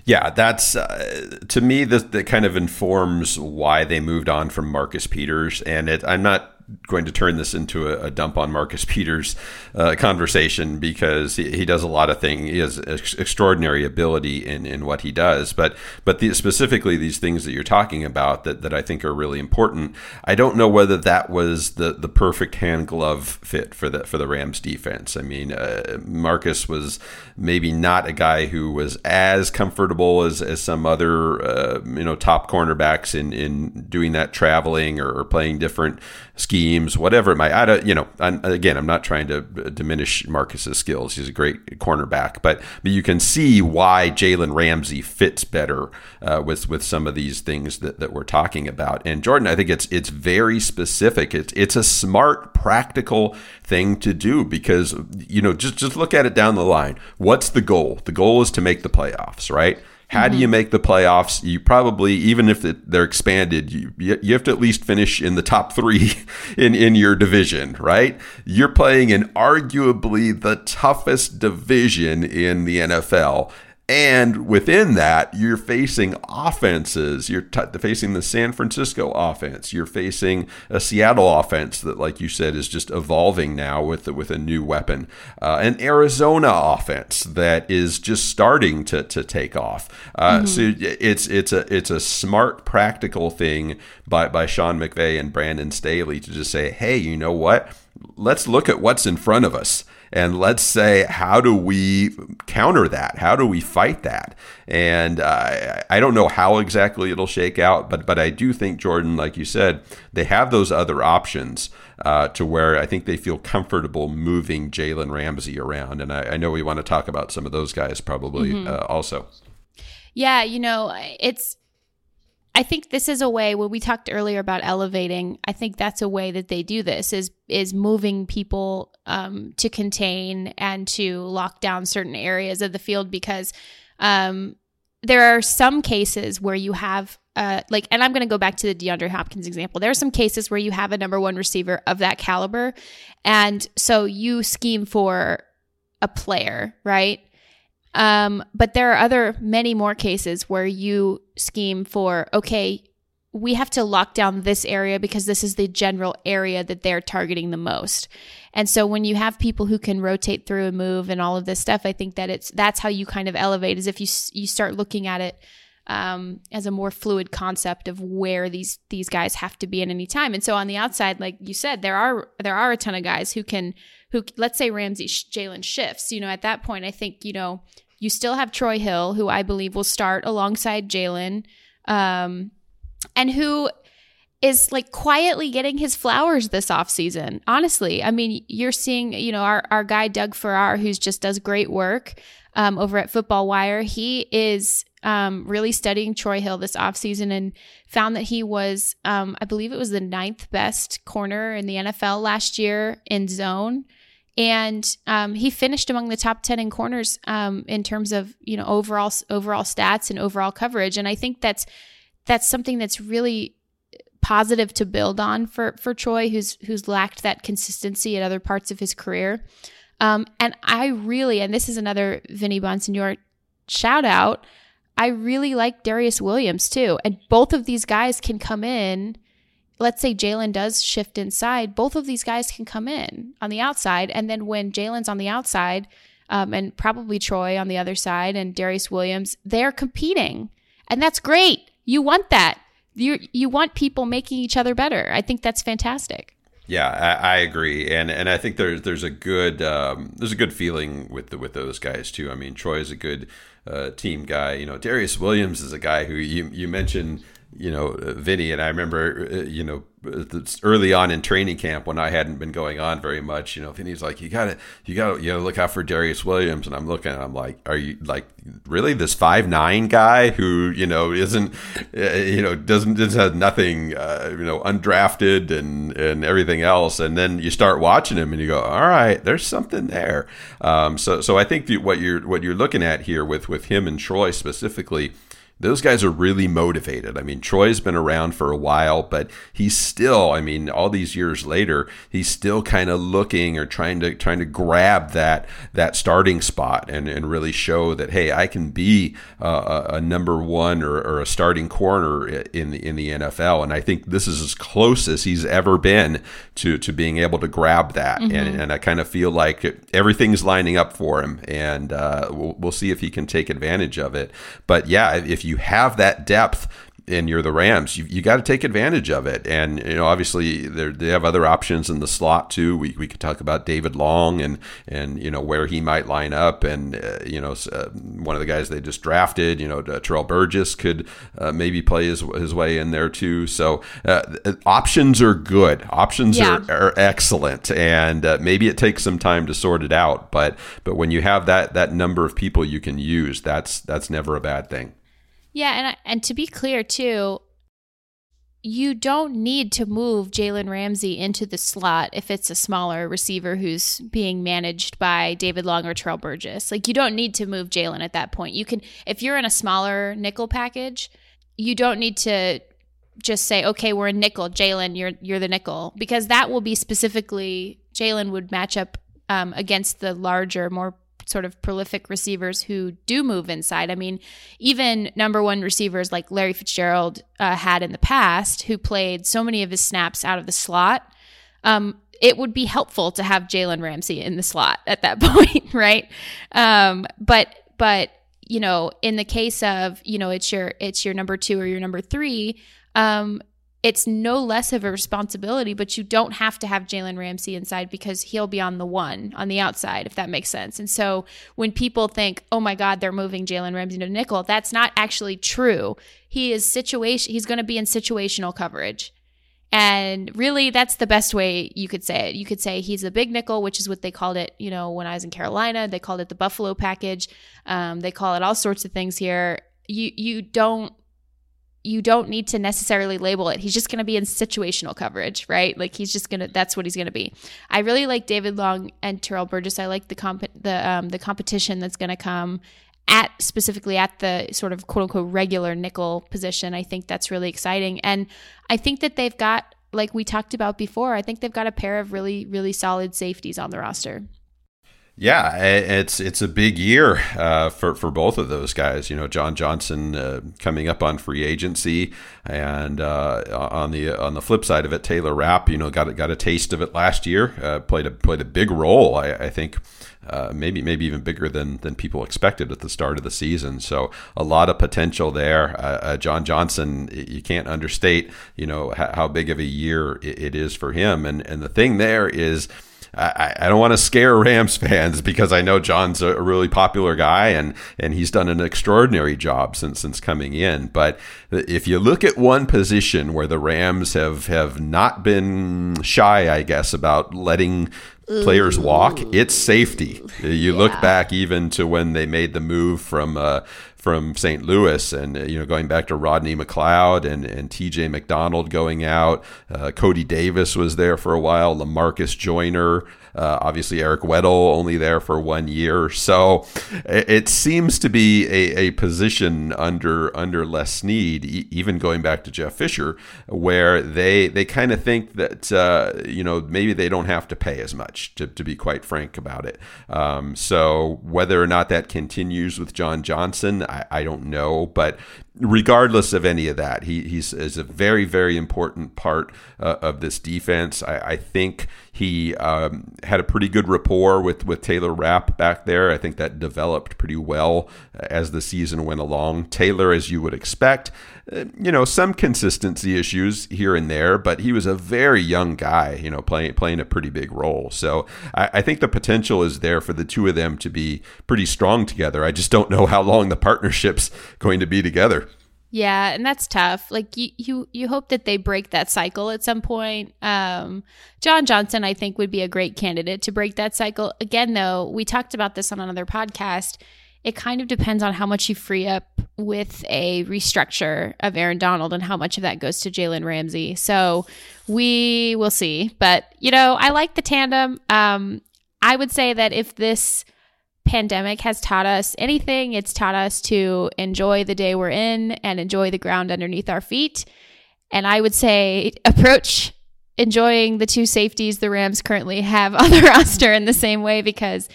Yeah, that's uh, to me that that kind of informs why they moved on from Marcus Peters, and it. I'm not going to turn this into a, a dump on Marcus [LAUGHS] Peters uh, conversation because he, he, does a lot of things. He has ex- extraordinary ability in, in what he does. But but the, specifically these things that you're talking about that, that I think are really important. I don't know whether that was the, the perfect hand glove fit for the for the Rams defense. I mean, uh, Marcus was maybe not a guy who was as comfortable as, as some other uh, you know top cornerbacks in in doing that traveling or, or playing different schemes, whatever it might. I don't, you know, I'm, again, I'm not trying to diminish Marcus's skills. He's a great cornerback, but but you can see why Jalen Ramsey fits better uh, with with some of these things that, that we're talking about. And Jourdan, I think it's it's very specific. It's it's a smart, practical thing to do because you know just just look at it down the line. What's the goal? The goal is to make the playoffs, right? How mm-hmm. do you mm-hmm. make the playoffs? You probably, even if they're expanded, you, you have to at least finish in the top three [LAUGHS] in, in your division, right? You're playing in arguably the toughest division in the NFL. And within that, you're facing offenses. You're t- facing the San Francisco offense. You're facing a Seattle offense that, like you said, is just evolving now with with a new weapon. Uh, an Arizona offense that is just starting to, to take off. Uh, mm-hmm. So it's it's a it's a smart, practical thing by by Sean McVay and Brandon Staley to just say, hey, you know what? Let's look at what's in front of us and let's say how do we counter that? How do we fight that? And uh, i don't know how exactly it'll shake out but but i do think jourdan like you said they have those other options uh, to where i think they feel comfortable moving jalen ramsey around. And I, I, know we want to talk about some of those guys probably mm-hmm. uh, also.
Yeah you know it's I think this is a way when we talked earlier about elevating. I think that's a way that they do this is is moving people um, to contain and to lock down certain areas of the field because um, there are some cases where you have uh, like, and I'm going to go back to the DeAndre Hopkins example. There are some cases where you have a number one receiver of that caliber, and so you scheme for a player, right? Um, but there are other many more cases where you scheme for okay, we have to lock down this area because this is the general area that they're targeting the most. And so when you have people who can rotate through and move and all of this stuff, I think that it's that's how you kind of elevate is if you you start looking at it um, as a more fluid concept of where these these guys have to be at any time. And so on the outside, like you said, there are there are a ton of guys who can who let's say Ramsey Jalen shifts. You know, at that point, I think you know you still have Troy Hill, who I believe will start alongside Jalen, um, and who is like quietly getting his flowers this offseason. Honestly, I mean, you're seeing, you know, our, our guy Doug Farrar, who's just does great work. um, over at Football Wire. He is um, really studying Troy Hill this offseason and found that he was, um, I believe it was the ninth best corner in the NFL last year in zone. And um, he finished among the top 10 in corners um, in terms of, you know, overall overall stats and overall coverage. And I think that's that's something that's really positive to build on for for Troy, who's who's lacked that consistency at other parts of his career. Um, and I really, and this is another Vinny Bonsignore shout out. I really like darious Williams too. And both of these guys can come in. Let's say Jalen does shift inside. Both of these guys can come in on the outside. And then when Jalen's on the outside, um, and probably Troy on the other side and Darious Williams, they're competing. And that's great. You want that. You, you want people making each other better. I think that's fantastic.
Yeah, I, I, agree, and and I think there's there's a good um, there's a good feeling with the, with those guys too. I mean, Troy is a good uh, team guy. You know, Darious Williams is a guy who you you mentioned. You know, uh, Vinny, and I remember, uh, you know, early on in training camp when I hadn't been going on very much, you know, Vinny's like, you gotta, you gotta, you know, look out for Darious Williams. And I'm looking, I'm like, are you like really this five nine guy who, you know, isn't, uh, you know, doesn't, doesn't have nothing, uh, you know, undrafted and, and everything else. And then you start watching him and you go, all right, there's something there. Um, so, so I think what you're, what you're looking at here with, with him and Troy specifically, those guys are really motivated. I mean, Troy's been around for a while, but he's still, I mean, all these years later, he's still kind of looking or trying to trying to grab that that starting spot and, and really show that hey, I can be uh, a, number one or, or, a starting corner in the in the NFL. And I think this is as close as he's ever been to to being able to grab that. Mm-hmm. And, and I kind of feel like everything's lining up for him, and uh, we'll, we'll see if he can take advantage of it. But yeah, if you have that depth and you're the Rams, you, you got to take advantage of it. And you know, obviously, they have other options in the slot too. We, we could talk about David Long and and you know where he might line up, and uh, you know, uh, one of the guys they just drafted, you know, uh, Terrell Burgess could uh, maybe play his his way in there too. So uh, options are good. Options yeah. are, are excellent, and uh, maybe it takes some time to sort it out. But but when you have that that number of people you can use, that's that's never a bad thing.
Yeah, and and to be clear too, you don't need to move Jalen Ramsey into the slot if it's a smaller receiver who's being managed by David Long or Terrell Burgess. Like you don't need to move Jalen at that point. You can if you're in a smaller nickel package, you don't need to just say, okay, we're a nickel, Jalen, you're you're the nickel, because that will be specifically Jalen would match up um, against the larger, more sort of prolific receivers who do move inside. I mean, even number one receivers like Larry Fitzgerald uh, had in the past, who played so many of his snaps out of the slot. Um, it would be helpful to have Jalen Ramsey in the slot at that [LAUGHS] point, right? Um, but but you know, in the case of you know, it's your it's your number two or your number three. Um, it's no less of a responsibility, but you don't have to have Jalen Ramsey inside because he'll be on the one on the outside, if that makes sense. And so when people think, oh my God, they're moving Jalen Ramsey to nickel, that's not actually true. He is situation, he's going to be in situational coverage. And really, that's the best way you could say it. You could say he's a big nickel, which is what they called it, you know, when I was in Carolina. They called it the Buffalo package. Um, they call it all sorts of things here. You you don't you don't need to necessarily label it. He's just going to be in situational coverage, right? Like he's just going to that's what he's going to be. I really like David Long and Terrell Burgess. I like the comp the um the competition that's going to come at specifically at the sort of quote unquote regular nickel position. I think that's really exciting. And I think that they've got like we talked about before, I think they've got a pair of really really solid safeties on the roster.
Yeah, it's it's a big year uh, for for both of those guys. You know, John Johnson uh, coming up on free agency, and uh, on the on the flip side of it, Taylor Rapp, you know, got got a taste of it last year. Uh, played a played a big role, I, I think. Uh, maybe maybe even bigger than than people expected at the start of the season. So a lot of potential there. Uh, John Johnson, you can't understate, you know, how, how big of a year it is for him. And and the thing there is I, I don't want to scare [LAUGHS] Rams fans because I know John's a really popular guy and and he's done an extraordinary job since since coming in. But if you look at one position where the Rams have have not been shy, I guess, about letting players walk, it's safety. You look back even to when they made the move from uh, from St. Louis, and uh, you know going back to Rodney McLeod and and T.J. McDonald going out. Uh, Cody Davis was there for a while. Lamarcus Joyner. Uh, obviously, Eric Weddle only there for one year, so it, it seems to be a, a, position under under Les Snead, e- even going back to Jeff Fisher, where they they kind of think that uh, you know maybe they don't have to pay as much to, to be quite frank about it. Um, so whether or not that continues with John Johnson, I, I don't know, but regardless of any of that, he he's is a very very important part uh, of this defense. I, I think he um, had a pretty good rapport with with Taylor Rapp back there. I think that developed pretty well as the season went along. Taylor, as you would expect, uh, you know some consistency issues here and there, but he was a very young guy, you know, playing playing a pretty big role. So I, I think the potential is there for the two of them to be pretty strong together. I just don't know how long the partnership's going to be together.
Yeah, and that's tough. Like you, you, you hope that they break that cycle at some point. Um, John Johnson, I think, would be a great candidate to break that cycle. Again, though, we talked about this on another podcast. It kind of depends on how much you free up with a restructure of Aaron Donald and how much of that goes to Jalen Ramsey. So we will see. But you know, I like the tandem. Um, I would say that if this pandemic has taught us anything, it's taught us to enjoy the day we're in and enjoy the ground underneath our feet. And I would say approach enjoying the two safeties the Rams currently have [LAUGHS] on the roster in the same way because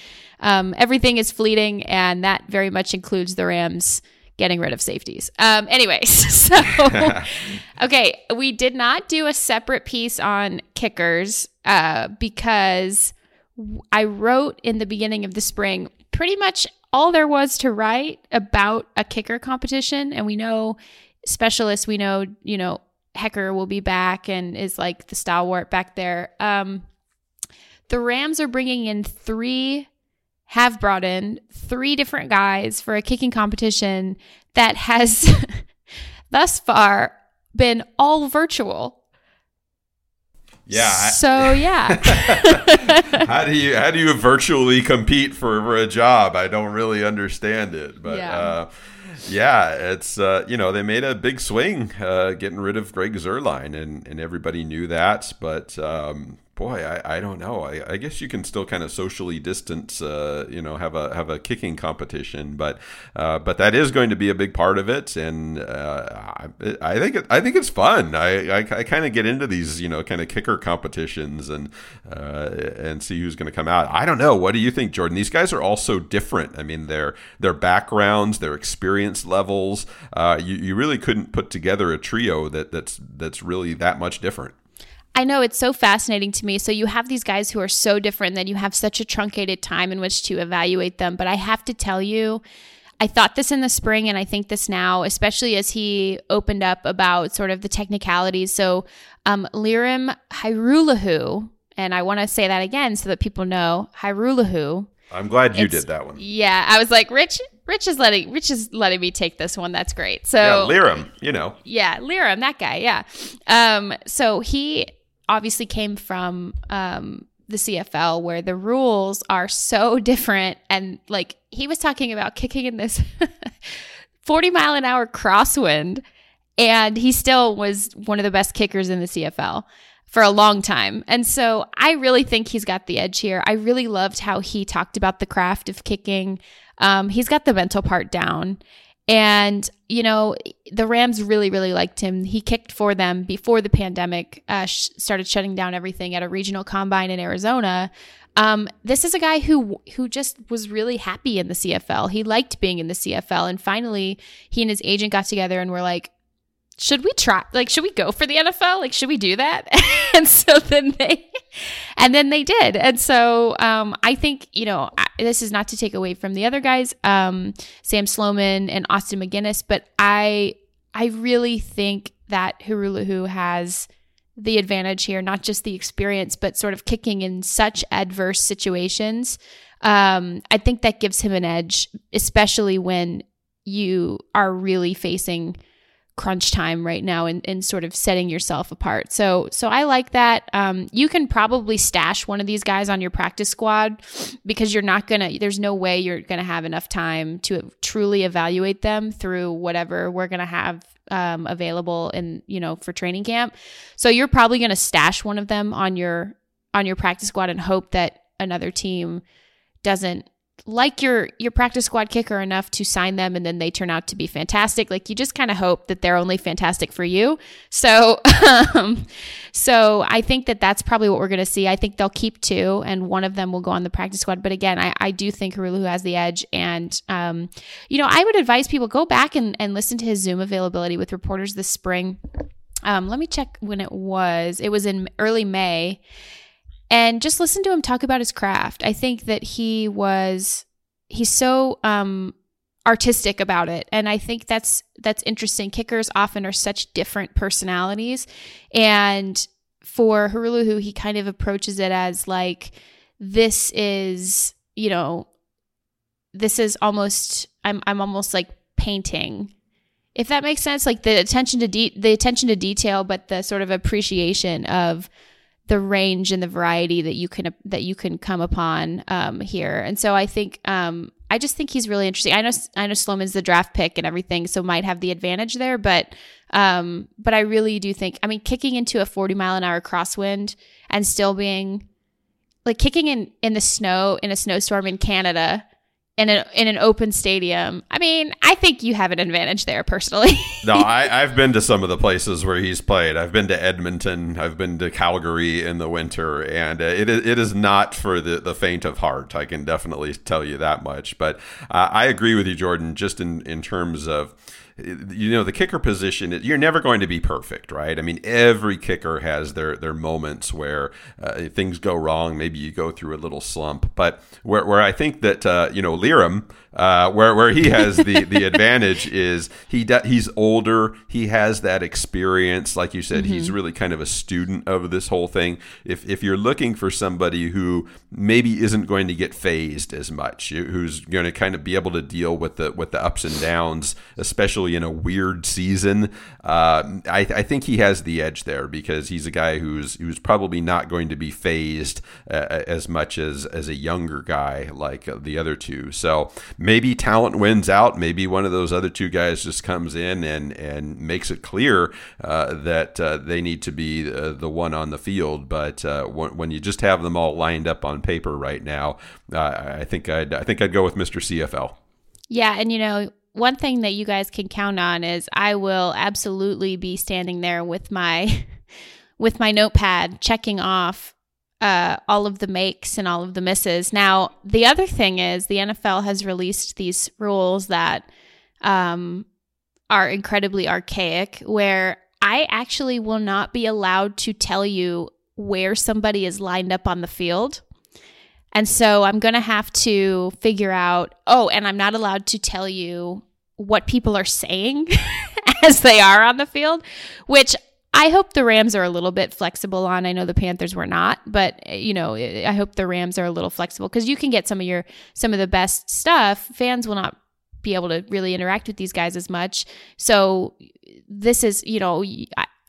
um, everything is fleeting, and that very much includes the Rams getting rid of safeties. Um, anyways, [LAUGHS] so [LAUGHS] okay, we did not do a separate piece on kickers uh, because I wrote in the beginning of the spring pretty much all there was to write about a kicker competition. And we know specialists, we know, you know, Hekker will be back and is like the stalwart back there. Um, the Rams are bringing in three, have brought in three different guys for a kicking competition that has [LAUGHS] thus far been all virtual.
Yeah.
So yeah. [LAUGHS]
how do you how do you virtually compete for, for a job? I don't really understand it, but yeah. Uh, yeah, it's uh, you know they made a big swing uh, getting rid of Greg Zuerlein, and and everybody knew that. But um, boy, I, I don't know. I, I guess you can still kind of socially distance, uh, you know, have a have a kicking competition, but uh, but that is going to be a big part of it, and uh, I, I, think it, I think it's fun. I I, I kind of get into these, you know, kind of kicker competitions and uh, and see who's going to come out. I don't know. What do you think, Jourdan? These guys are all so different. I mean, their their backgrounds, their experience levels. Uh, you you really couldn't put together a trio that that's that's really that much different.
I know it's so fascinating to me. So you have these guys who are so different that you have such a truncated time in which to evaluate them. But I have to tell you, I thought this in the spring and I think this now, especially as he opened up about sort of the technicalities. So um, Lirim Hajrullahu, and I want to say that again so that people know Hajrullahu.
I'm glad you did that one.
Yeah, I was like, Rich, Rich is letting Rich is letting me take this one. That's great. So
yeah, Lirim, you know.
Yeah, Lirim, that guy. Yeah. Um. So he obviously came from um, the CFL where the rules are so [LAUGHS] different. And like he was talking about kicking in this [LAUGHS] 40 mile an hour crosswind, and he still was one of the best kickers in the CFL for a long time. And so I really think he's got the edge here. I really loved how he talked about the craft of kicking. Um, he's got the mental part down. And, you know, the Rams really, really liked him. He kicked for them before the pandemic uh, sh- started shutting down everything at a regional combine in Arizona. Um, this is a guy who who just was really happy in the CFL. He liked being in the CFL, and finally, he and his agent got together and were like, should we try like should we go for the NFL like should we do that? [LAUGHS] And so then they and then they did. And so um, I think you know this is not to take away from the other guys um, Sam Sloman and Austin MacGinnis, but I I really think that Hajrullahu has the advantage here not just the experience but sort of kicking in such adverse situations. Um, I think that gives him an edge especially when you are really facing crunch time right now and, in sort of setting yourself apart. So so I like that. Um, you can probably stash one of these guys on your practice squad because you're not gonna. There's no way you're gonna have enough time to truly evaluate them through whatever we're gonna have um, available in you know for training camp. So you're probably gonna stash one of them on your on your practice squad and hope that another team doesn't like your your practice squad kicker enough to sign them and then they turn out to be fantastic. Like you just kind of hope that they're only fantastic for you. So [LAUGHS] um, so i think that that's probably what we're going to see. I think they'll keep two and one of them will go on the practice squad. But again i, I do think Hajrullahu has the edge and um, you know i would advise people go back and, and listen to his zoom availability with reporters this spring. Um, let me check when it was. It was in early may and just listen to him talk about his craft. I think that he was he's so um artistic about it. And i think that's that's interesting. Kickers often are such different personalities. And for Hajrullahu, he kind of approaches it as like this is you know this is almost i'm i'm almost like painting. If that makes sense like the attention to de- the attention to detail but the sort of appreciation of the range and the variety that you can that you can come upon um, here. And so I think um, I just think he's really interesting. I know I know Sloman's the draft pick and everything, so might have the advantage there, but um, but I really do think I mean kicking into a 40 mile an hour crosswind and still being like kicking in in the snow in a snowstorm in Canada in an in an open stadium. I mean, I think you have an advantage there personally. [LAUGHS]
no, I, [LAUGHS] I've been to some of the places where he's played. I've been to Edmonton. I've been to Calgary in the winter, and uh, it it is not for the the faint of heart. I can definitely tell you that much. But uh, I agree with you, Jourdan, just in in terms of you know the kicker position you're never going to be perfect right? I mean every kicker has their their moments where uh, things go wrong. Maybe you go through a little slump. But where, where i think that uh, you know lirim uh, where where he has the the [LAUGHS] advantage is he de- he's older. He has that experience. Like you said mm-hmm. he's really kind of a student of this whole thing. If if you're looking for somebody who maybe isn't going to get phased as much who's going to kind of be able to deal with the with the ups and downs especially especially in a weird season. Uh, I, I, think he has the edge there because he's a guy who's who's probably not going to be phased uh, as much as as a younger guy like the other two. So maybe talent wins out. Maybe one of those other two guys just comes in and and makes it clear uh, that uh, they need to be uh, the one on the field. But uh, when, when, you just have them all lined up on paper right now, I think I'd I think I'd go with Mr. CFL.
Yeah, and you know, one thing that you guys can count on is I will absolutely be standing there with my [LAUGHS] with my notepad checking off uh, all of the makes and all of the misses. Now, the other thing is the NFL has released these rules that um, are incredibly archaic, where I actually will not be allowed to tell you where somebody is lined up on the field. And so I'm going to have to figure out, oh, and I'm not allowed to tell you what people are saying [LAUGHS] as they are on the field, which I hope the Rams are a little bit flexible on. I know the Panthers were not, but you know, I hope the Rams are a little flexible because you can get some of your some of the best stuff. Fans will not be able to really interact with these guys as much. So this is, you know,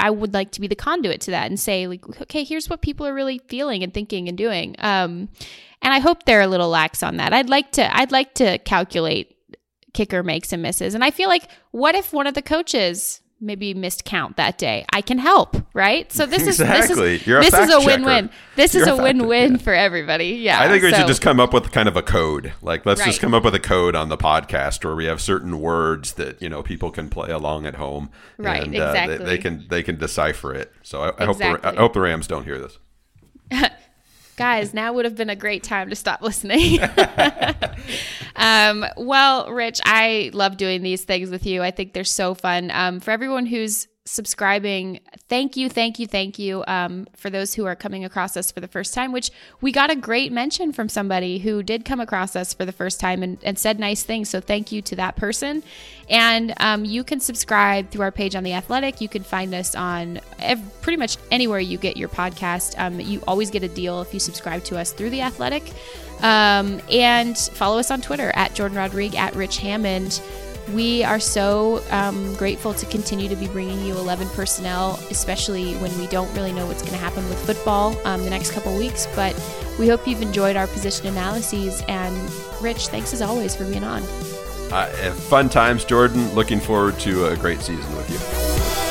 I, would like to be the conduit to that and say like, okay, here's what people are really feeling and thinking and doing. Um, and I hope they're a little lax on that. I'd like to I'd like to calculate kicker makes and misses. And I feel like what if one of the coaches maybe missed count that day. I can help, right? So this
exactly.
is this is, this is a win-win. This You're is a, a win-win yeah. for everybody. Yeah.
I think we so. should just come up with kind of a code. Like let's right. just come up with a code on the podcast where we have certain words that, you know, people can play along at home.
Right, and, exactly.
Uh, they, they, can they can decipher it. So I, I exactly. hope the, I hope the Rams don't hear this. [LAUGHS]
Guys, now would have been a great time to stop listening. [LAUGHS] um, well, Rich, I love doing these things with you. I think they're so fun. Um, for everyone who's subscribing. Thank you, thank you, thank you um, for those who are coming across us for the first time, which we got a great mention from somebody who did come across us for the first time and, and said nice things. So thank you to that person. And um, you can subscribe through our page on The Athletic. You can find us on pretty much anywhere you get your podcast. Um, you always get a deal if you subscribe to us through The Athletic. Um, and follow us on Twitter at Jourdan Rodrigue, at Rich Hammond We are so um, grateful to continue to be bringing you 11 personnel, especially when we don't really know what's going to happen with football um, the next couple weeks. But we hope you've enjoyed our position analyses. And Rich, thanks as always for being on.
Uh, fun times, Jourdan. Looking forward to a great season with you.